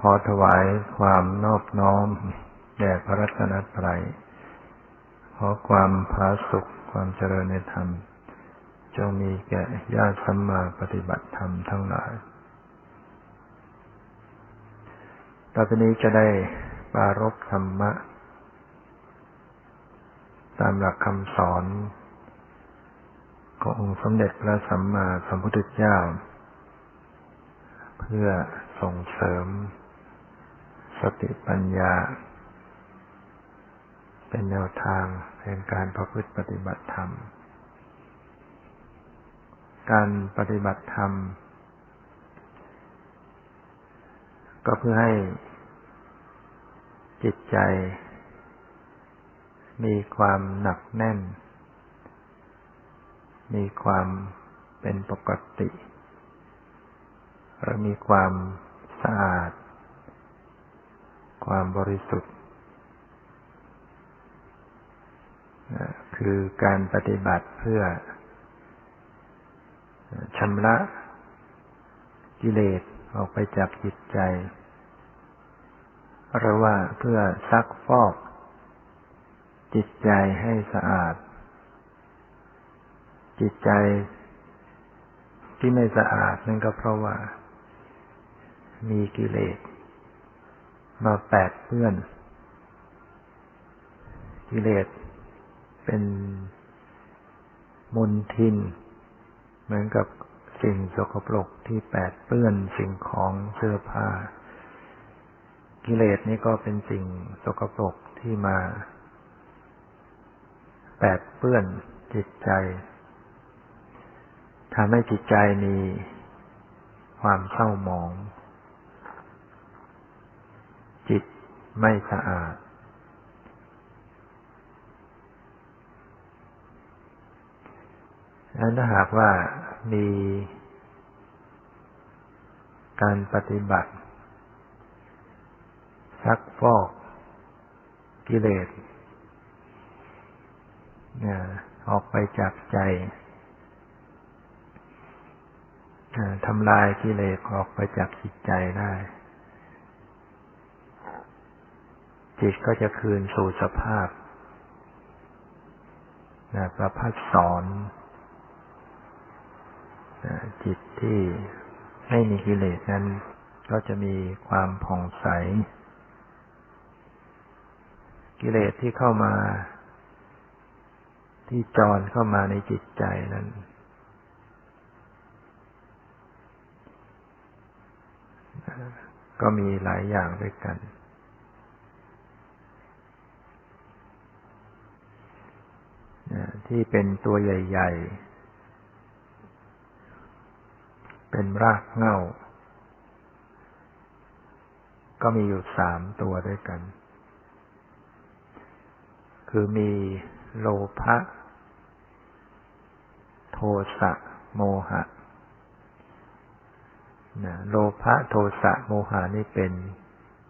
ขอถวายความนอบน้อม แด่พระรัตนตรัย ขอความผาสุขความเจริญในธรรม จงมีแก่ญาติสัมมาปฏิบัติธรรมทั้งหลาย ต่อไปนี้จะได้ปารบธรรมะ ตามหลักคำสอนขององค์สมเด็จพระสัมมาสัมพุทธเจ้า เพื่อส่งเสริม สติปัญญา เป็นแนวทางแห่งการประพฤติปฏิบัติธรรม การปฏิบัติธรรม ก็เพื่อให้จิตใจ มีความหนักแน่น มีความเป็นปกติและมีความสะอาด ความบริสุทธิ์คือการปฏิบัติเพื่อชำระกิเลสออกไปจากจิตใจ หรือว่าเพื่อซักฟอกจิตใจให้สะอาด จิตใจที่ไม่สะอาดนั่นก็เพราะว่า มีกิเลส มาแปดเปื้อน กิเลสเป็นมลทิน เหมือนกับสิ่งสกปรกที่แปดเปื้อนสิ่งของเสื้อผ้า กิเลสนี่ก็เป็นสิ่งสกปรกที่มา แปดเปื้อนจิตใจทำให้จิตใจมีความเศร้าหมอง จิตไม่สะอาด นั้นถ้าหากว่ามีการปฏิบัติ ซักฟอกกิเลสออกไปจากใจทำลายกิเลสออกไปจากจิตใจได้ จิตก็จะคืนสู่สภาพนะประพัดสอนนะจิตที่ไม่มีกิเลสนั้น ก็จะมีความผ่องใส กิเลสที่เข้ามา ที่จรเข้ามาในจิตใจนั้น ก็มีหลายอย่างด้วยกัน ที่เป็นตัวใหญ่ ๆ เป็นรากเง่า ก็มีอยู่สามตัวด้วยกัน คือมีโลภะโทสะโมหะนะโลภะโทสะโมหะนี่เป็น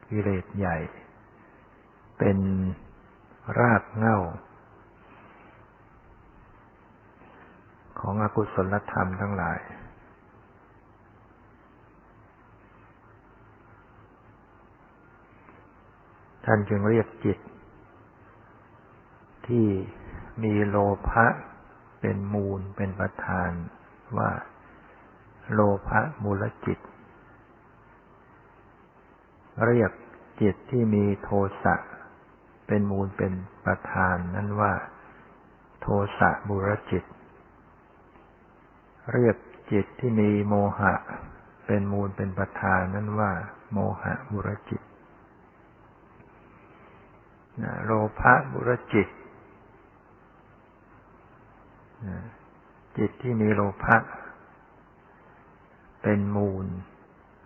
กิเลสใหญ่ เป็นรากเง่า ของอกุศลธรรมทั้งหลาย ท่านจึงเรียกจิต ที่มีโลภะเป็นมูลเป็นประธานว่า โลภะมูลจิต เรียกจิตที่มีโทสะเป็นมูลเป็นประธานนั้นว่า โทสะมูลจิต เรียกจิตที่มีโมหะ เป็นมูลเป็นประธานนั้นว่า โมหะบุรจิตโลภะบุรจิต จิตที่มีโลภะเป็นมูล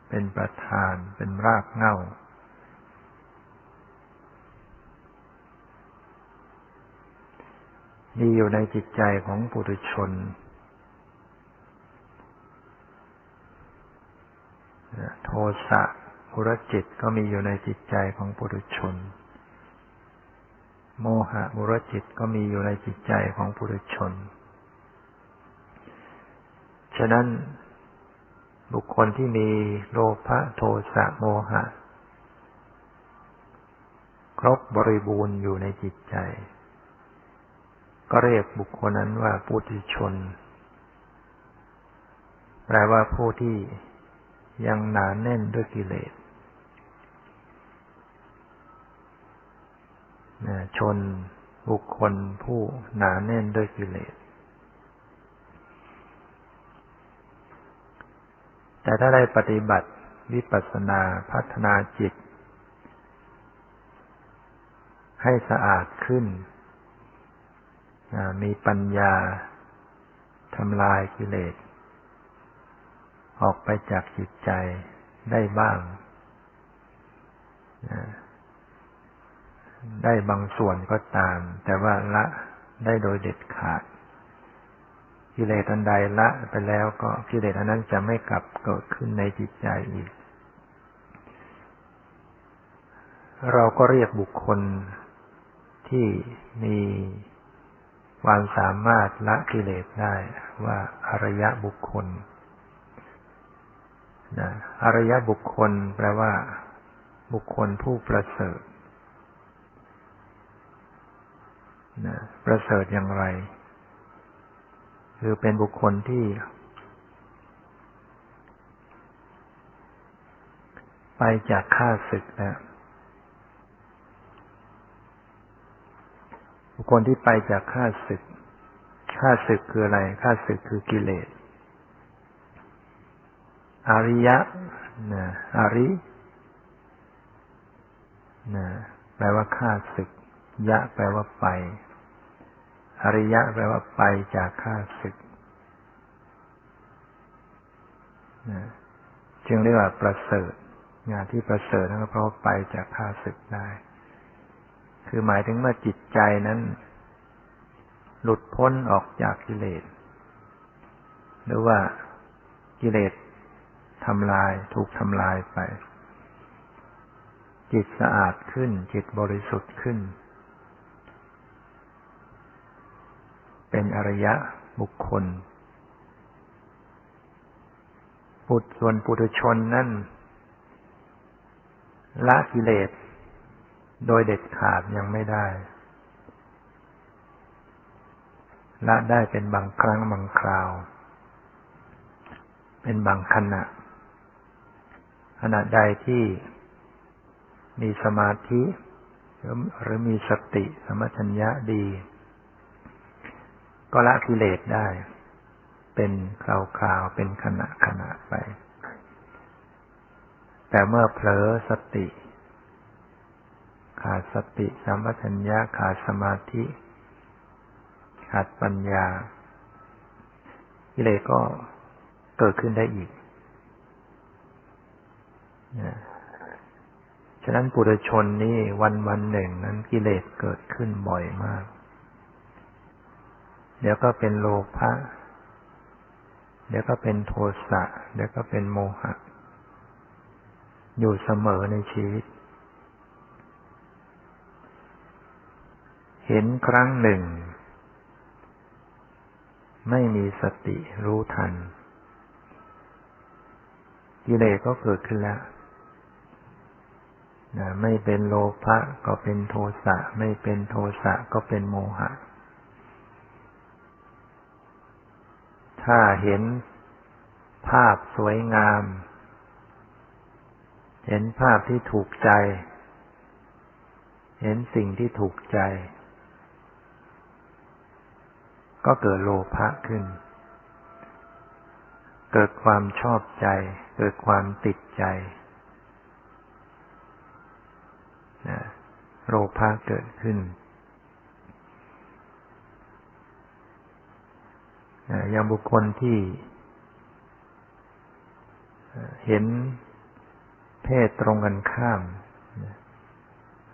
เป็นประธาน เป็นรากเหง้ามีอยู่ในจิตใจของปุถุชน โทสะอุรจิตก็มีอยู่ในจิตใจของปุถุชน โมหะอุรจิตก็มีอยู่ในจิตใจของปุถุชน ฉะนั้นบุคคลที่มีโลภะโทสะโมหะ ครบบริบูรณ์อยู่ในจิตใจ ก็เรียกบุคคลนั้นว่าปุถุชน แปลว่าผู้ที่ ยังหนาแน่นด้วยกิเลสชนบุคคลผู้หนาแน่นด้วยกิเลส แต่ถ้าได้ปฏิบัติวิปัสสนาพัฒนาจิต ให้สะอาดขึ้น มีปัญญาทำลายกิเลส ออกไปจากจิตใจได้บ้างได้บางส่วนก็ตาม แต่ว่าละได้โดยเด็ดขาด กิเลสอันใดละไปแล้วก็กิเลสอันนั้นจะไม่กลับเกิดขึ้นในจิตใจอีก เราก็เรียกบุคคลที่มีความสามารถละกิเลสได้ว่าอริยบุคคล นะอริยบุคคลแปลว่า บุคคลผู้ประเสริฐนะประเสริฐอย่างไร คือเป็นบุคคลที่ ไปจากข้าศึกนะบุคคลที่ไปจากข้าศึกข้าศึกคืออะไรข้าศึกคือกิเลส อริยะนะอรินะแปลว่าข้าศึก ยะ แปลว่าไป อริยะ แปลว่าไปจากข้าศึกนะจึงเรียกว่าประเสริฐ งานที่ประเสริฐนั่นก็เพราะไปจากข้าศึกได้ คือหมายถึงเมื่อจิตใจนั้น หลุดพ้นออกจากกิเลส หรือว่ากิเลส ทำลายถูกทำลายไป จิตสะอาดขึ้น จิตบริสุทธิ์ขึ้น เป็นอริยะบุคคล ปุถส่วนปุถุชนนั่น ละกิเลส โดยเด็ดขาดยังไม่ได้ ละได้เป็นบางครั้งบางคราวเป็นบางขณะ ขณะใดที่มีสมาธิหรือมีสติสมัชัญญะดี ก็ละกิเลสได้ เป็นคราวๆเป็นขณะขณะไป แต่เมื่อเผลอสติ ขาดสติสมปชัญญะขาดสมาธิ ขาดปัญญา กิเลสก็เกิดขึ้นได้อีก ฉะนั้นปุถุชนนี่วันวันหนึ่งนั้นกิเลสเกิดขึ้นบ่อยมาก เดี๋ยวก็เป็นโลภะ เดี๋ยวก็เป็นโทสะ เดี๋ยวก็เป็นโมหะ อยู่เสมอในชีวิต เห็นครั้งหนึ่ง ไม่มีสติรู้ทัน กิเลสก็เกิดขึ้นแล้ว นะไม่เป็นโลภะก็เป็นโทสะ ไม่เป็นโทสะก็เป็นโมหะ ถ้าเห็นภาพสวยงาม เห็นภาพที่ถูกใจ เห็นสิ่งที่ถูกใจ ก็เกิดโลภะขึ้น เกิดความชอบใจ เกิดความติดใจ โลภะเกิดขึ้น อย่างบุคคลที่ เห็นเพศตรงกันข้าม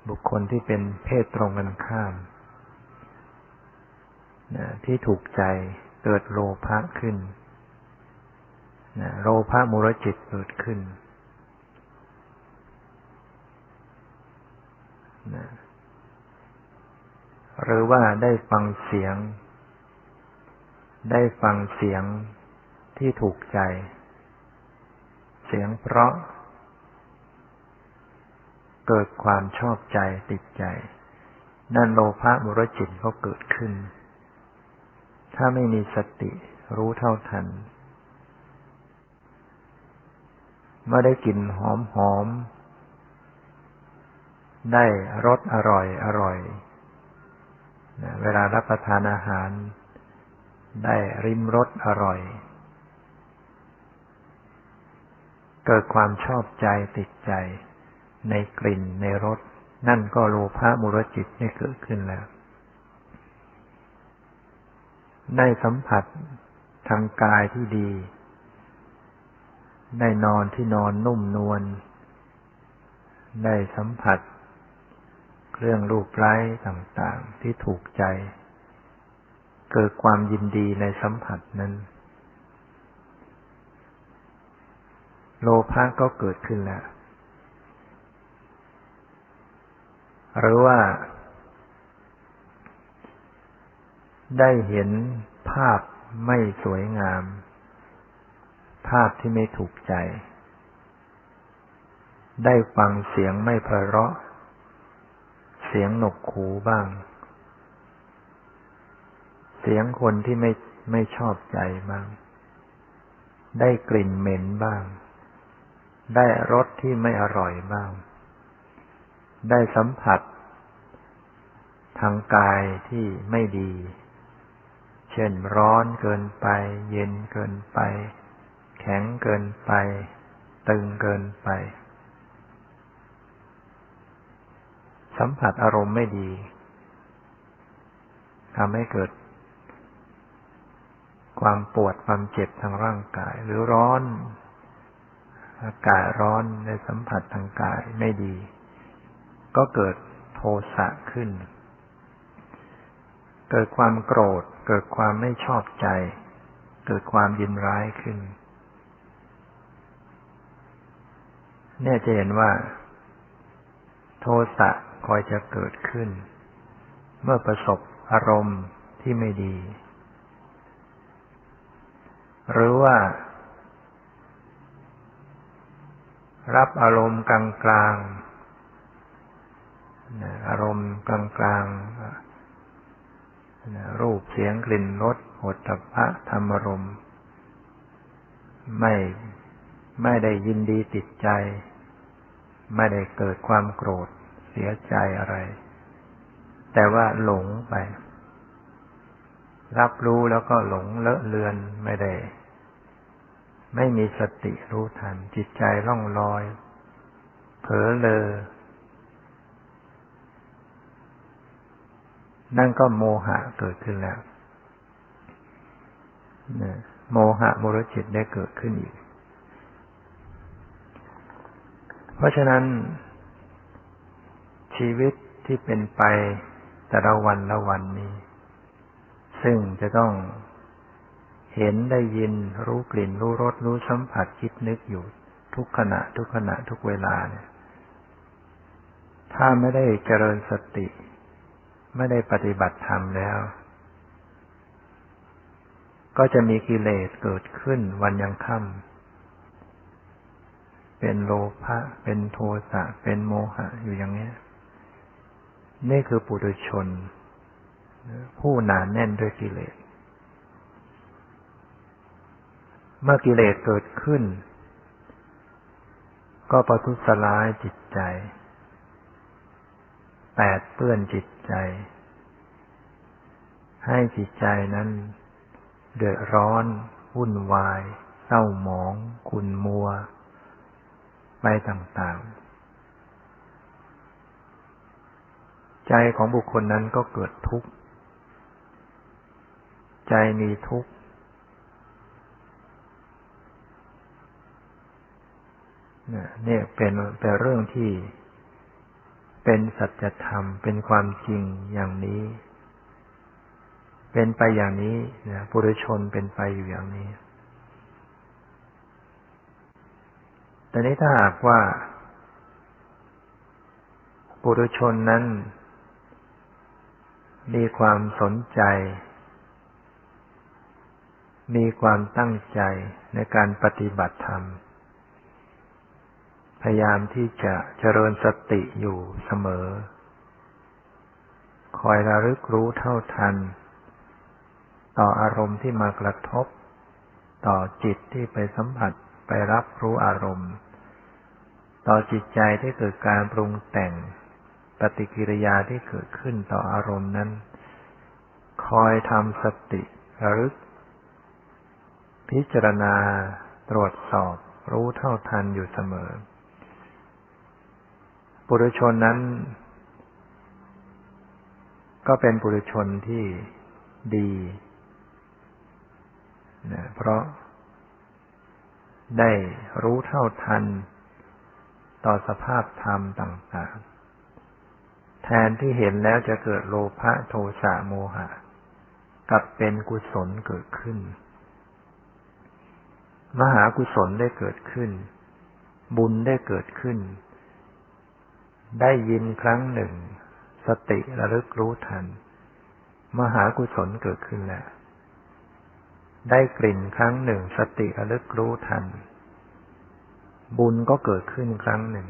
บุคคลที่เป็นเพศตรงกันข้ามที่ถูกใจเกิดโลภะขึ้นโลภะมูลจิตเกิดขึ้น หรือว่าได้ฟังเสียง ได้ฟังเสียงที่ถูกใจ เสียงเพราะ เกิดความชอบใจติดใจ นั่นโลภะมุรจิตก็เกิดขึ้น ถ้าไม่มีสติรู้เท่าทันเมื่อได้กลิ่นหอมหอม ได้รสอร่อยอร่อย เวลารับประทานอาหาร ได้ริมรสอร่อย เกิดความชอบใจติดใจในกลิ่นในรสนั่นก็โลภะมุรจิตได้เกิดขึ้นแล้ว ได้สัมผัสทางกายที่ดี ได้นอนที่นอนนุ่มนวลได้สัมผัส เครื่องรูปไร้ต่างๆ ที่ถูกใจ เกิดความยินดีในสัมผัสนั้น โลภะก็เกิดขึ้นแล้วหรือว่า ได้เห็นภาพไม่สวยงาม ภาพที่ไม่ถูกใจ ได้ฟังเสียงไม่ไพเราะ เสียงหนกหูบ้าง เสียงคนที่ไม่ไม่ชอบใจบ้าง ได้กลิ่นเหม็นบ้าง ได้รสที่ไม่อร่อยบ้าง ได้สัมผัส ทางกายที่ไม่ดี เช่นร้อนเกินไป เย็นเกินไป แข็งเกินไป ตึงเกินไป สัมผัสอารมณ์ไม่ดีทำให้เกิด ความปวดความเจ็บทางร่างกาย หรือร้อน อากาศร้อนในสัมผัสทางกายไม่ดี ก็เกิดโทสะขึ้น เกิดความโกรธ เกิดความไม่ชอบใจ เกิดความยินร้ายขึ้นเนี่ยจะเห็นว่า โทสะ คอยจะเกิดขึ้น เมื่อประสบอารมณ์ที่ไม่ดี หรือว่า รับอารมณ์กลางๆอารมณ์กลางๆรูปเสียงกลิ่นรสหดตพะธรรมรมไม่ไม่ได้ยินดีติดใจ ไม่ได้เกิดความโกรธ เสียใจอะไร แต่ว่าหลงไป รับรู้แล้วก็หลงเลอะเลือนไม่ได้ ไม่มีสติรู้ทัน จิตใจล่องลอย เผลอเลอ นั่นก็โมหะเกิดขึ้นแล้วโมหะมรจิตได้เกิดขึ้นอีก เพราะฉะนั้น ชีวิตที่เป็นไปแต่ละวันละวันนี้ ซึ่งจะต้องเห็นได้ยินรู้กลิ่นรู้รสรู้สัมผัสคิดนึกอยู่ทุกขณะทุกขณะทุกเวลาเนี่ย ถ้าไม่ได้เจริญสติ ไม่ได้ปฏิบัติธรรมแล้ว ก็จะมีกิเลสเกิดขึ้นวันยังค่ำเป็นโลภะเป็นโทสะเป็นโมหะอยู่อย่างนี้ นี่คือปุถุชน ผู้หนานแน่นด้วยกิเลส เมื่อกิเลสเกิดขึ้น ก็ประทุษร้ายจิตใจ แปดเปื้อนจิตใจ ให้จิตใจนั้น เดือดร้อน วุ่นวาย เศร้าหมองคุณมัว ไปต่างๆ ใจของบุคคลนั้นก็เกิดทุกข์ ใจมีทุกข์ เนี่ยเป็นเป็นเรื่องที่เป็นสัจธรรม เป็นความจริงอย่างนี้ เป็นไปอย่างนี้นะปุถุชนเป็นไปอยู่อย่างนี้ แต่นี้ถ้าหากว่าปุถุชนนั้น มีความสนใจ มีความตั้งใจในการปฏิบัติธรรม พยายามที่จะเจริญสติอยู่เสมอ คอยระลึกรู้เท่าทัน ต่ออารมณ์ที่มากระทบ ต่อจิตที่ไปสัมผัสไปรับรู้อารมณ์ ต่อจิตใจที่เกิดการปรุงแต่ง ปฏิกิริยาที่เกิดขึ้นต่ออารมณ์นั้น คอยทำสติระลึก พิจารณา ตรวจสอบ รู้เท่าทันอยู่เสมอ ปุถุชนนั้น ก็เป็นปุถุชนที่ดีนะเพราะได้รู้เท่าทันต่อสภาพธรรมต่าง ๆ ทนที่เห็นแล้วจะเกิดโลภะโทสะโมหะกลับเป็นกุศลเกิดขึ้น มหากุศลได้เกิดขึ้น บุญได้เกิดขึ้น ได้ยินครั้งหนึ่ง สติระลึกรู้ทัน มหากุศลเกิดขึ้นแล้วได้กลิ่นครั้งหนึ่ง สติระลึกรู้ทัน บุญก็เกิดขึ้นครั้งหนึ่ง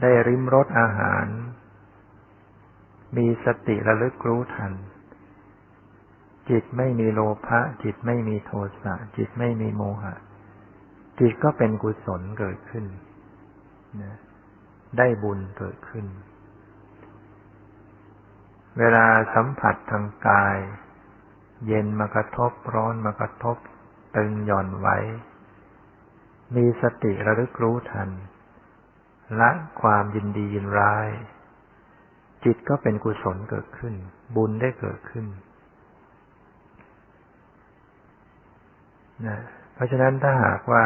ได้ริมรสอาหาร มีสติระลึกรู้ทัน จิตไม่มีโลภะจิตไม่มีโทสะจิตไม่มีโมหะ จิตก็เป็นกุศลเกิดขึ้นนะได้บุญเกิดขึ้น เวลาสัมผัสทางกาย เย็นมากระทบร้อนมากระทบ ตึงหย่อนไว้ มีสติระลึกรู้ทัน ละความยินดียินร้าย จิตก็เป็นกุศลเกิดขึ้น บุญได้เกิดขึ้นนะเพราะฉะนั้นถ้าหากว่า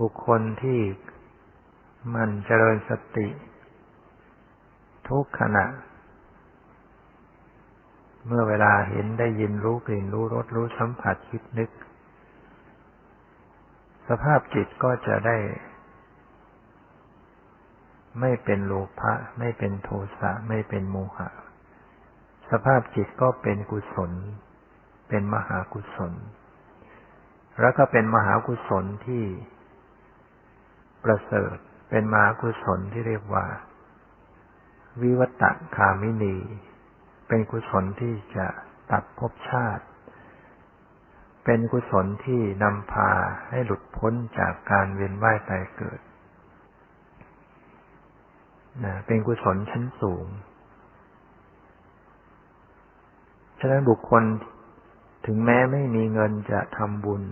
บุคคลที่มันเจริญสติ ทุกขณะ เมื่อเวลาเห็นได้ยินรู้กลิ่นรู้รสรู้สัมผัสคิดนึก สภาพจิตก็จะได้ ไม่เป็นโลภะไม่เป็นโทสะไม่เป็นโมหะ สภาพจิตก็เป็นกุศล เป็นมหากุศล แล้วก็เป็นมหากุศลที่ประเสริฐเป็นมหากุศลที่เรียกว่า วิวัตคามินี เป็นกุศลที่จะตัดภพชาติ เป็นกุศลที่นำพาให้หลุดพ้นจากการเวียนว่ายตายเกิด นะเป็นกุศลชั้นสูง ฉะนั้นบุคคลถึงแม้ไม่มีเงินจะทำบุญ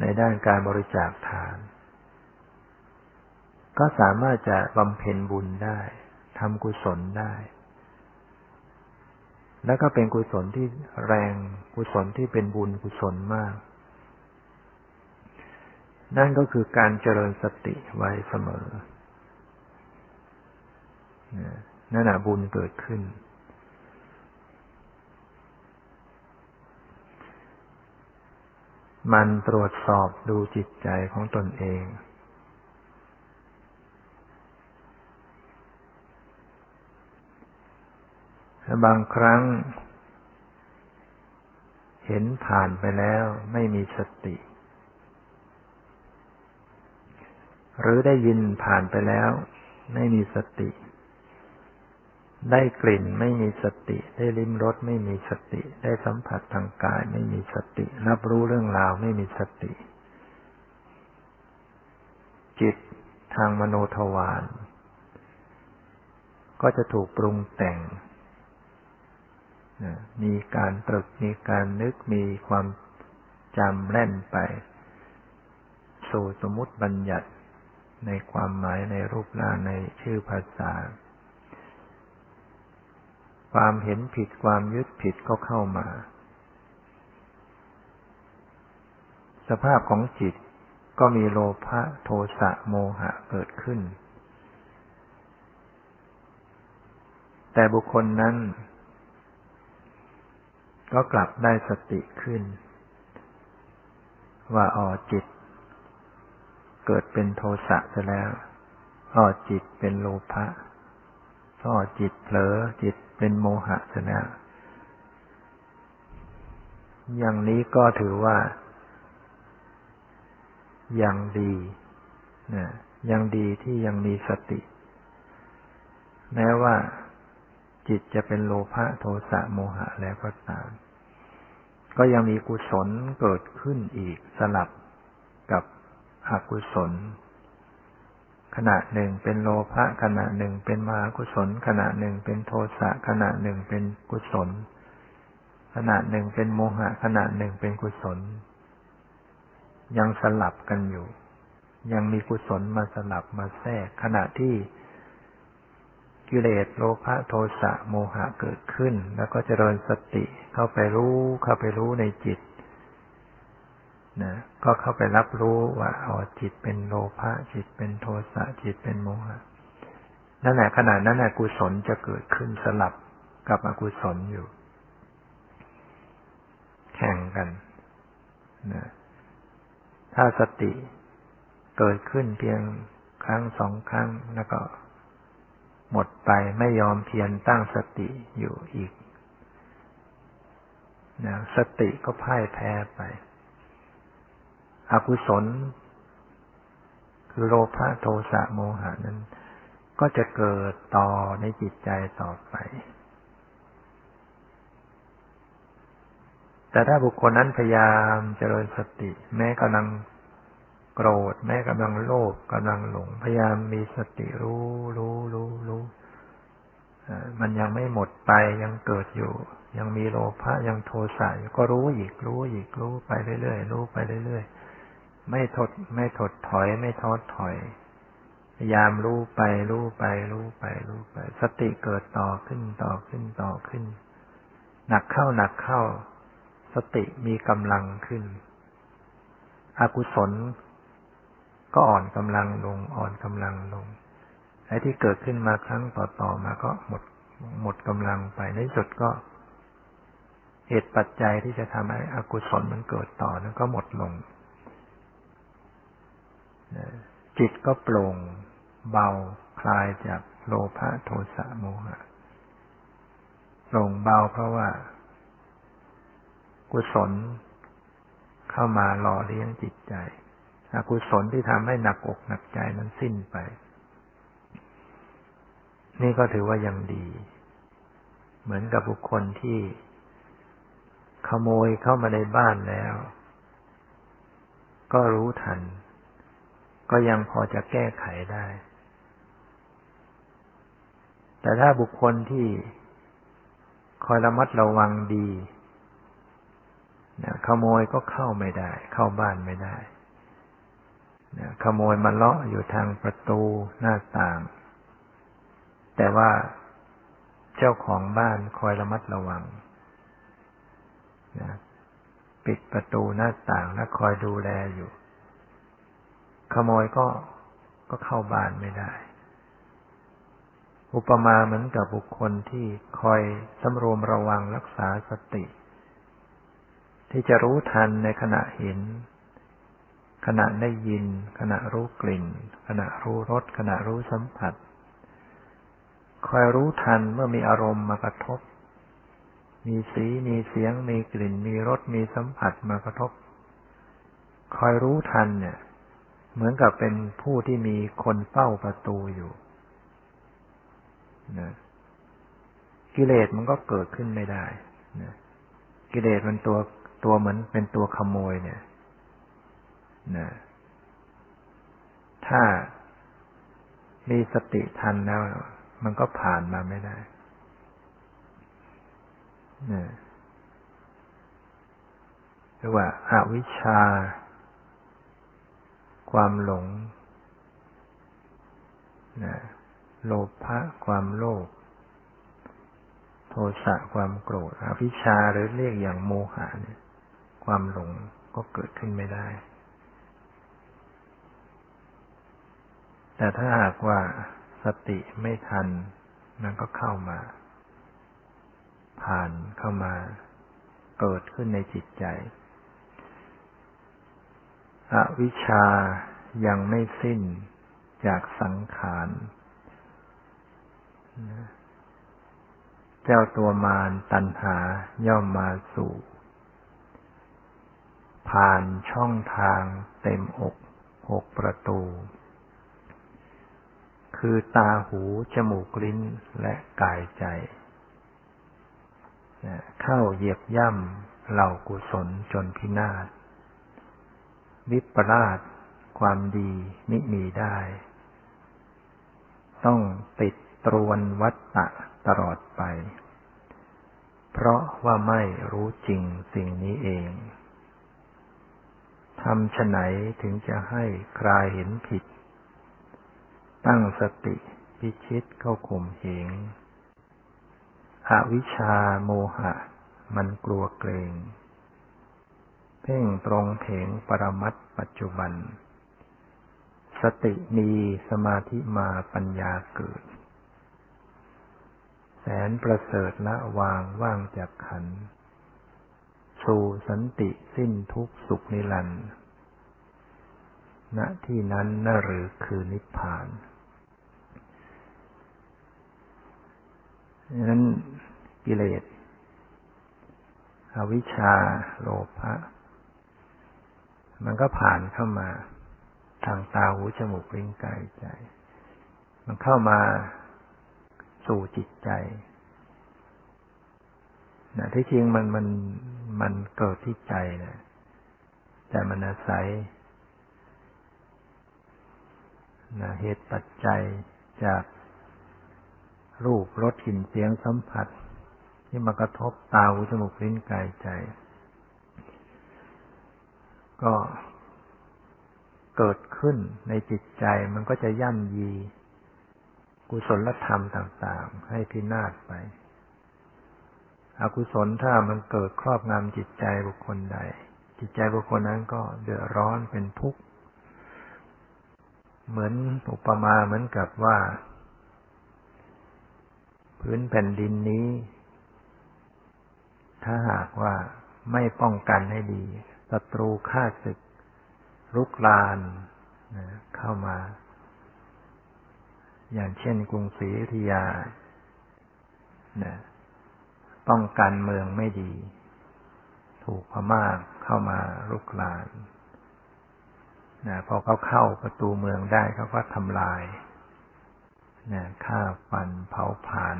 ในด้านการบริจาคทาน ก็สามารถจะบำเพ็ญบุญได้ทำกุศลได้ แล้วก็เป็นกุศลที่แรงกุศลที่เป็นบุญกุศลมาก นั่นก็คือการเจริญสติไว้เสมอนั่นแหะบุญเกิดขึ้น มันตรวจสอบดูจิตใจของตนเอง บางครั้ง เห็นผ่านไปแล้วไม่มีสติ หรือได้ยินผ่านไปแล้ว ไม่มีสติ ได้กลิ่นไม่มีสติ ได้ลิ้มรสไม่มีสติ ได้สัมผัสทางกาย ไม่มีสติ รับรู้เรื่องราวไม่มีสติ จิตทางมโนทวารก็จะถูกปรุงแต่ง มีการตรึก มีการนึก มีความจำแล่นไป สู่สมมติบัญญัติ ในความหมายในรูปร่างในชื่อภาษา ความเห็นผิดความยึดผิดก็เข้ามา สภาพของจิตก็มีโลภะโทสะโมหะเกิดขึ้น แต่บุคคลนั้น ก็กลับได้สติขึ้น ว่าอ๋อจิต เกิดเป็นโทสะจะแล้วอ๋อจิตเป็นโลภะอ๋อจิตเผลอจิตเป็นโมหะจะแล้วอย่างนี้ก็ถือว่ายังดีนะยังดีที่ยังมีสติ แม้ว่าจิตจะเป็นโลภะโทสะโมหะแล้วก็ตาม ก็ยังมีกุศลเกิดขึ้นอีกสลับกับ อกุศล ขณะหนึ่งเป็นโลภะขณะหนึ่งเป็นมหากุศล ขณะหนึ่งเป็นโทสะขณะหนึ่งเป็นกุศล ขณะหนึ่งเป็นโมหะขณะหนึ่งเป็นกุศล ยังสลับกันอยู่ ยังมีกุศลมาสลับมาแทรก ขณะที่กิเลสโลภะโทสะโมหะเกิดขึ้น แล้วก็เจริญสติเข้าไปรู้เข้าไปรู้ในจิต นะก็เข้าไปรับรู้ว่าอ๋อจิตเป็นโลภะจิตเป็นโทสะจิตเป็นโมหะนั่นแหละขณะนั้นแหละกุศลจะเกิดขึ้นสลับกับอกุศลอยู่ แข่งกันนะถ้าสติเกิดขึ้นเพียงครั้งสองครั้งแล้วก็หมดไปไม่ยอมเพียรตั้งสติอยู่อีกนะสติก็พ่ายแพ้ไป อกุศล คือโลภะโทสะโมหะนั้น ก็จะเกิดต่อในจิตใจต่อไป แต่ถ้าบุคคลนั้นพยายามเจริญสติ แม้กำลังโกรธ แม้กำลังโลภกำลังหลง พยายามมีสติรู้รู้รู้รู้มันยังไม่หมดไปยังเกิดอยู่ ยังมีโลภะยังโทสะอยู่ก็รู้อีกรู้อีกรู้ไปเรื่อยๆรู้ไปเรื่อยๆ ไม่ทดไม่ถดถอยไม่ท้อถอย พยายามรู้ไปรู้ไปรู้ไปรู้ไป สติเกิดต่อขึ้นต่อขึ้นต่อขึ้น หนักเข้าหนักเข้า สติมีกำลังขึ้น อกุศล ก็อ่อนกำลังลงอ่อนกำลังลงไอ้ที่เกิดขึ้นมาครั้งต่อๆมาก็หมดหมดกำลังไปในสุดก็เหตุปัจจัยที่จะทำให้อกุศลมันเกิดต่อนั้นก็หมดลง จิตก็โปร่ง เบาคลายจากโลภะโทสะโมหะโปร่งเบาเพราะว่า กุศลเข้ามาหล่อเลี้ยงจิตใจอกุศลที่ทำให้หนักอกหนักใจนั้นสิ้นไป นี่ก็ถือว่ายังดี เหมือนกับบุคคลที่ขโมยเข้ามาในบ้านแล้ว ก็รู้ทัน ก็ยังพอจะแก้ไขได้ แต่ถ้าบุคคลที่คอยระมัดระวังดีขโมยก็เข้าไม่ได้ เข้าบ้านไม่ได้ขโมยมาเลาะอยู่ทางประตูหน้าต่าง แต่ว่าเจ้าของบ้านคอยระมัดระวังนะปิดประตูหน้าต่างและคอยดูแลอยู่ ขโมยก็ก็เข้าบ้านไม่ได้ อุปมาเหมือนกับบุคคลที่คอยสำรวมระวังรักษาสติ ที่จะรู้ทันในขณะเห็น ขณะได้ยิน ขณะรู้กลิ่น ขณะรู้รสขณะรู้สัมผัส คอยรู้ทันเมื่อมีอารมณ์มากระทบ มีสีมีเสียง มีกลิ่น มีรสมีสัมผัสมากระทบ คอยรู้ทันเนี่ย เหมือนกับเป็นผู้ที่มีคนเฝ้าประตูอยู่นะกิเลสมันก็เกิดขึ้นไม่ได้นะกิเลสมันตัวตัวเหมือนเป็นตัวขโมยเนี่ยนะถ้ามีสติทันแล้ว มันก็ผ่านมาไม่ได้นะหรือว่าอาวิชชา ความหลงนะโลภะความโลภ โทสะความโกรธอวิชาหรือเรียกอย่างโมหะเนี่ย ความหลงก็เกิดขึ้นไม่ได้ แต่ถ้าหากว่าสติไม่ทัน มันก็เข้ามา ผ่านเข้ามา เกิดขึ้นในจิตใจ อวิชชายังไม่สิ้นจากสังขารเจ้าตัวมารตัณหาย่อมมาสู่ ผ่านช่องทางเต็มอกหกประตู คือตาหู จมูกลิ้นและกายใจ เข้าเหยียบย่ำเหล่ากุศลจนพินาศ วิปลาสความดีมิมีได้ ต้องติดตรวนวัตตะตลอดไป เพราะว่าไม่รู้จริงสิ่งนี้เองทำฉไหนถึงจะให้คลายเห็นผิด ตั้งสติพิชิตเข้าข่มเหงอวิชาโมหะ มันกลัวเกรง พ่งตรงเถงปรมัตปัจจุบัน สติมีสมาธิมาปัญญาเกิด แสนประเสริฐละวางว่างจากขัน สู่สันติสิ้นทุกสุขนิรันดร์ณที่นั้นน่หรือคือนิพพานนั้นกิเลสอวิชชาโลภะ มันก็ผ่านเข้ามา ทางตาหูจมูกลิ้นกายใจ มันเข้ามาสู่จิตใจนะที่จริงมันมันมันเกิดที่ใจนะแต่มันอาศัยนะเหตุปัจจัยจากรูปรสกลิ่นเสียงสัมผัส ที่มากระทบตาหูจมูกลิ้นกายใจ ก็เกิดขึ้นในจิตใจมันก็จะย่ำยี กุศลธรรมต่าง ๆ ให้พินาศไป อกุศลถ้ามันเกิดครอบงำจิตใจบุคคลใด จิตใจบุคคลนั้นก็เดือดร้อนเป็นทุกข์เหมือนอุปมาเหมือนกับว่า พื้นแผ่นดินนี้ ถ้าหากว่าไม่ป้องกันให้ดี ศัตรูฆ่าศึกรุกรานนะเข้ามา อย่างเช่นกรุงศรีอยุธยานะป้องกันเมืองไม่ดี ถูกพม่าเข้ามารุกรานนะพอเขาเข้าประตูเมืองได้เขาก็ทำลายนะฆ่าฟันเผาผลาญ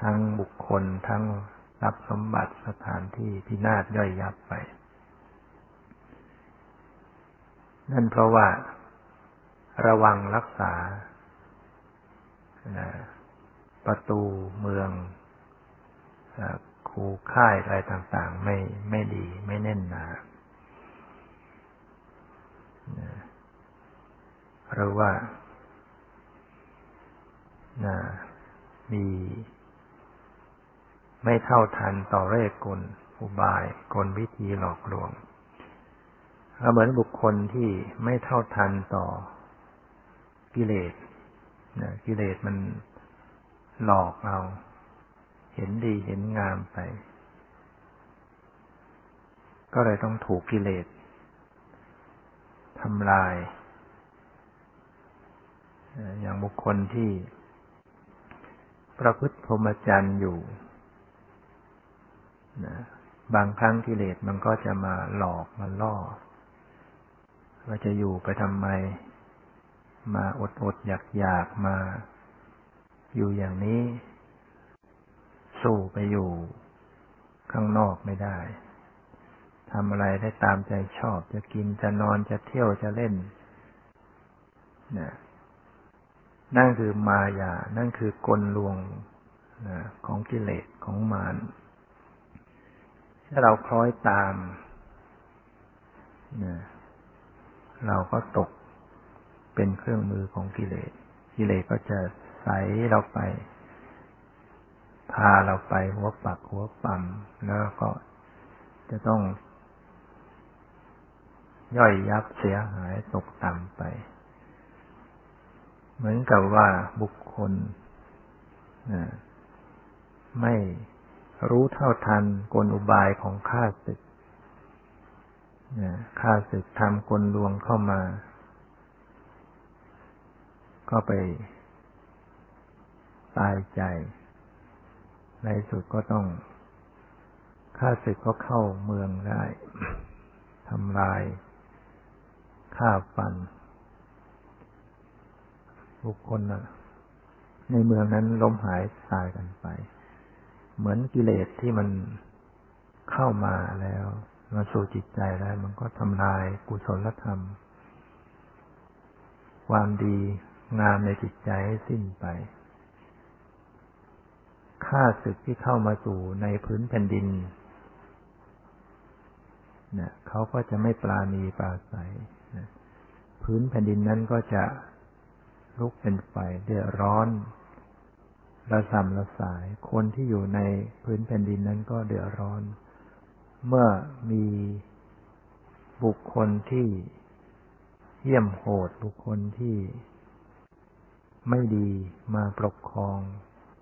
ทั้งบุคคลทั้ง ทรัพย์สมบัติสถานที่พินาศย่อยยับไป นั่นเพราะว่า ระวังรักษา ประตูเมืองคูค่ายอะไรต่าง ๆ ไม่ไม่ดีไม่แน่นหนาหรือว่ามี ไม่เท่าทันต่อเรศกลอุบายกลวิธีหลอกลวงเหมือนบุคคลที่ไม่เท่าทันต่อกิเลสกิเลสมันหลอกเอา เห็นดีเห็นงามไป ก็เลยต้องถูกกิเลสทำลาย อย่างบุคคลที่ประพฤติพรหมจรรย์อยู่ นะบางครั้งกิเลสมันก็จะมาหลอกมาล่อว่าจะอยู่ไปทำไม มาอดอดอยากอยากมา อยู่อย่างนี้ สู้ไปอยู่ ข้างนอกไม่ได้ทำอะไรได้ตามใจชอบ จะกินจะนอนจะเที่ยวจะเล่นนะนั่นคือมายา นั่นคือกลลวงนะของกิเลสของมาร ถ้าเราคล้อยตามนะเราก็ตกเป็นเครื่องมือของกิเลส กิเลสก็จะใสเราไป พาเราไปหัวปักหัวปั๊มแล้วก็จะต้อง ย่อยยับเสียหายตกต่ำไป เหมือนกับว่าบุคคลไม่ รู้เท่าทันกลอุบายของข้าศึกข้าศึกทำกลลวงเข้ามา ก็ไปตายใจ ในสุดก็ต้องข้าศึกก็เข้าเมืองได้ทำลายฆ่าฟัน บุคคลในเมืองนั้นล้มหายตายกันไป เหมือนกิเลสที่มันเข้ามาแล้วมาสู่จิตใจแล้ว มันก็ทำลายกุศลธรรม ความดีงามในจิตใจให้สิ้นไปข้าศึกที่เข้ามาสู่ในพื้นแผ่นดินเนะเขาก็จะไม่ปราณีปราศัยพื้นแผ่นดินนั้นก็จะลุกเป็นไฟเดือดร้อน ระสำระสาย คนที่อยู่ในพื้นแผ่นดินนั้นก็เดือดร้อน เมื่อมีบุคคลที่เยี่ยมโหดบุคคลที่ไม่ดีมาปกครอง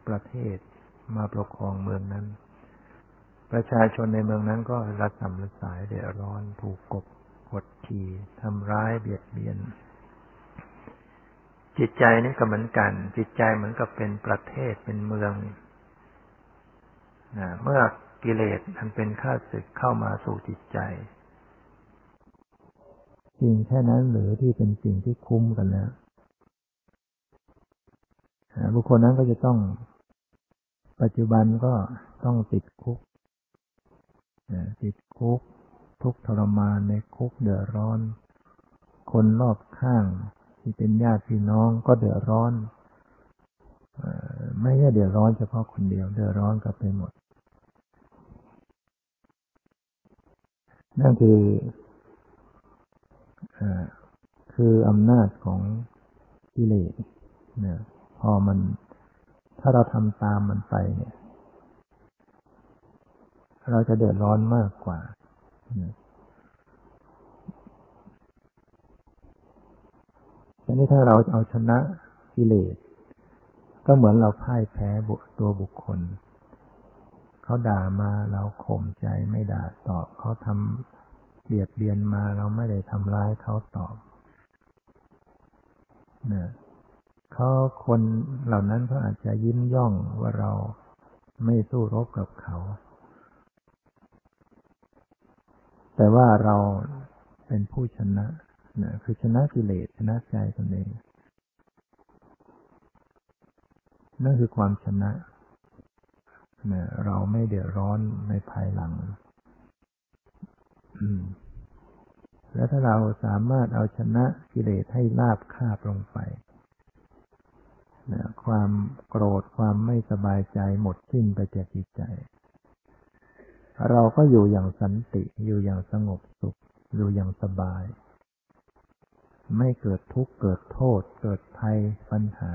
ประเทศ มาปกครองเมืองนั้น ประชาชนในเมืองนั้นก็รัดสำระสายเดือดร้อนถูกกบกดขี่ทำร้ายเบียดเบียน จิตใจนี่ก็เหมือนกัน จิตใจเหมือนกับเป็นประเทศเป็นเมืองนะเมื่อกิเลสมันเป็นข้าศึกเข้ามาสู่จิตใจสิ่งแค่นั้นหรือที่เป็นสิ่งที่คุ้มกันแล้วบุคคลนั้นก็จะต้อง ปัจจุบันก็ต้องติดคุกติดคุก ทุกทรมานในคุกเดือดร้อน คนรอบข้าง ที่เป็นญาติพี่น้องก็เดือดร้อนไม่ใช่เดือดร้อนเฉพาะคนเดียว เดือดร้อนกับไปหมด นั่นคืออคืออำนาจของกิเลสเนี่ยพอมันถ้าเราทำตามมันไปเนี่ย เราจะเดือดร้อนมากกว่า ทีนี้ถ้าเราเอาชนะกิเลสก็เหมือนเราพ่ายแพ้ตัวบุคคล เขาด่ามาเราข่มใจไม่ด่าตอบ เขาทำเบียดเบียนมาเราไม่ได้ทำร้ายเขาตอบเนี่ยเขาคนเหล่านั้นเขาอาจจะยิ้มย่องว่าเราไม่สู้รบกับเขา แต่ว่าเราเป็นผู้ชนะ นะคือชนะกิเลสชนะใจตนเองนั่นคือความชนะนะเราไม่เดือดร้อนในภายหลัง แล้วถ้าเราสามารถเอาชนะกิเลสให้ลาบคาบลงไปนะความโกรธความไม่สบายใจหมดสิ้นไปจากจิตใจ เราก็อยู่อย่างสันติ อยู่อย่างสงบสุข อยู่อย่างสบาย ไม่เกิดทุกข์เกิดโทษ เกิดภัยปัญหา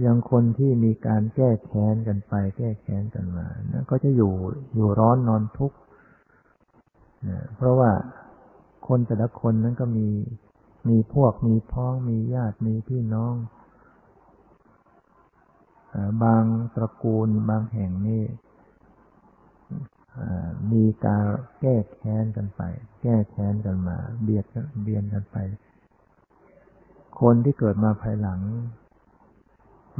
อย่างคนที่มีการแก้แค้นกันไป แก้แค้นกันมานั่นก็จะอยู่อยู่ร้อนนอนทุกข์เพราะว่าคนแต่ละคนนั้นก็มีมีพวกมีพ้องมีญาติมีพี่น้องบางตระกูลบางแห่งนี่ มีการแก้แค้นกันไป แก้แค้นกันมา เบียดเบียนกันไป คนที่เกิดมาภายหลัง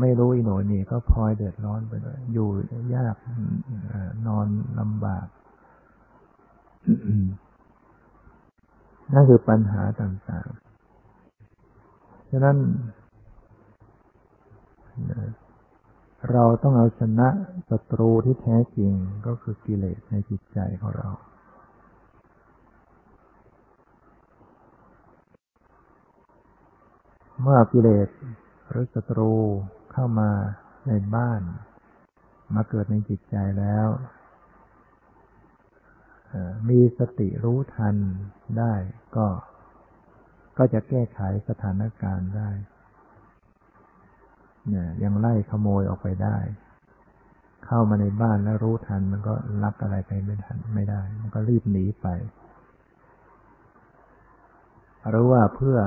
ไม่รู้อีโหนนี่ก็พลอยเดือดร้อนไปเลยอยู่ยากนอนลำบาก นั่นคือปัญหาต่างๆ ฉะนั้น เราต้องเอาชนะศัตรูที่แท้จริงก็คือกิเลสในจิตใจของเรา เมื่อกิเลสหรือศัตรูเข้ามาในบ้าน มาเกิดในจิตใจแล้วมีสติรู้ทันได้ก็ก็จะแก้ไขสถานการณ์ได้ นี่ยยังไล่ขโมยออกไปได้ เข้ามาในบ้านแล้วรู้ทัน มันก็รับอะไรไปไม่ทันไม่ได้ มันก็รีบหนีไปหรือว่าเพื่อ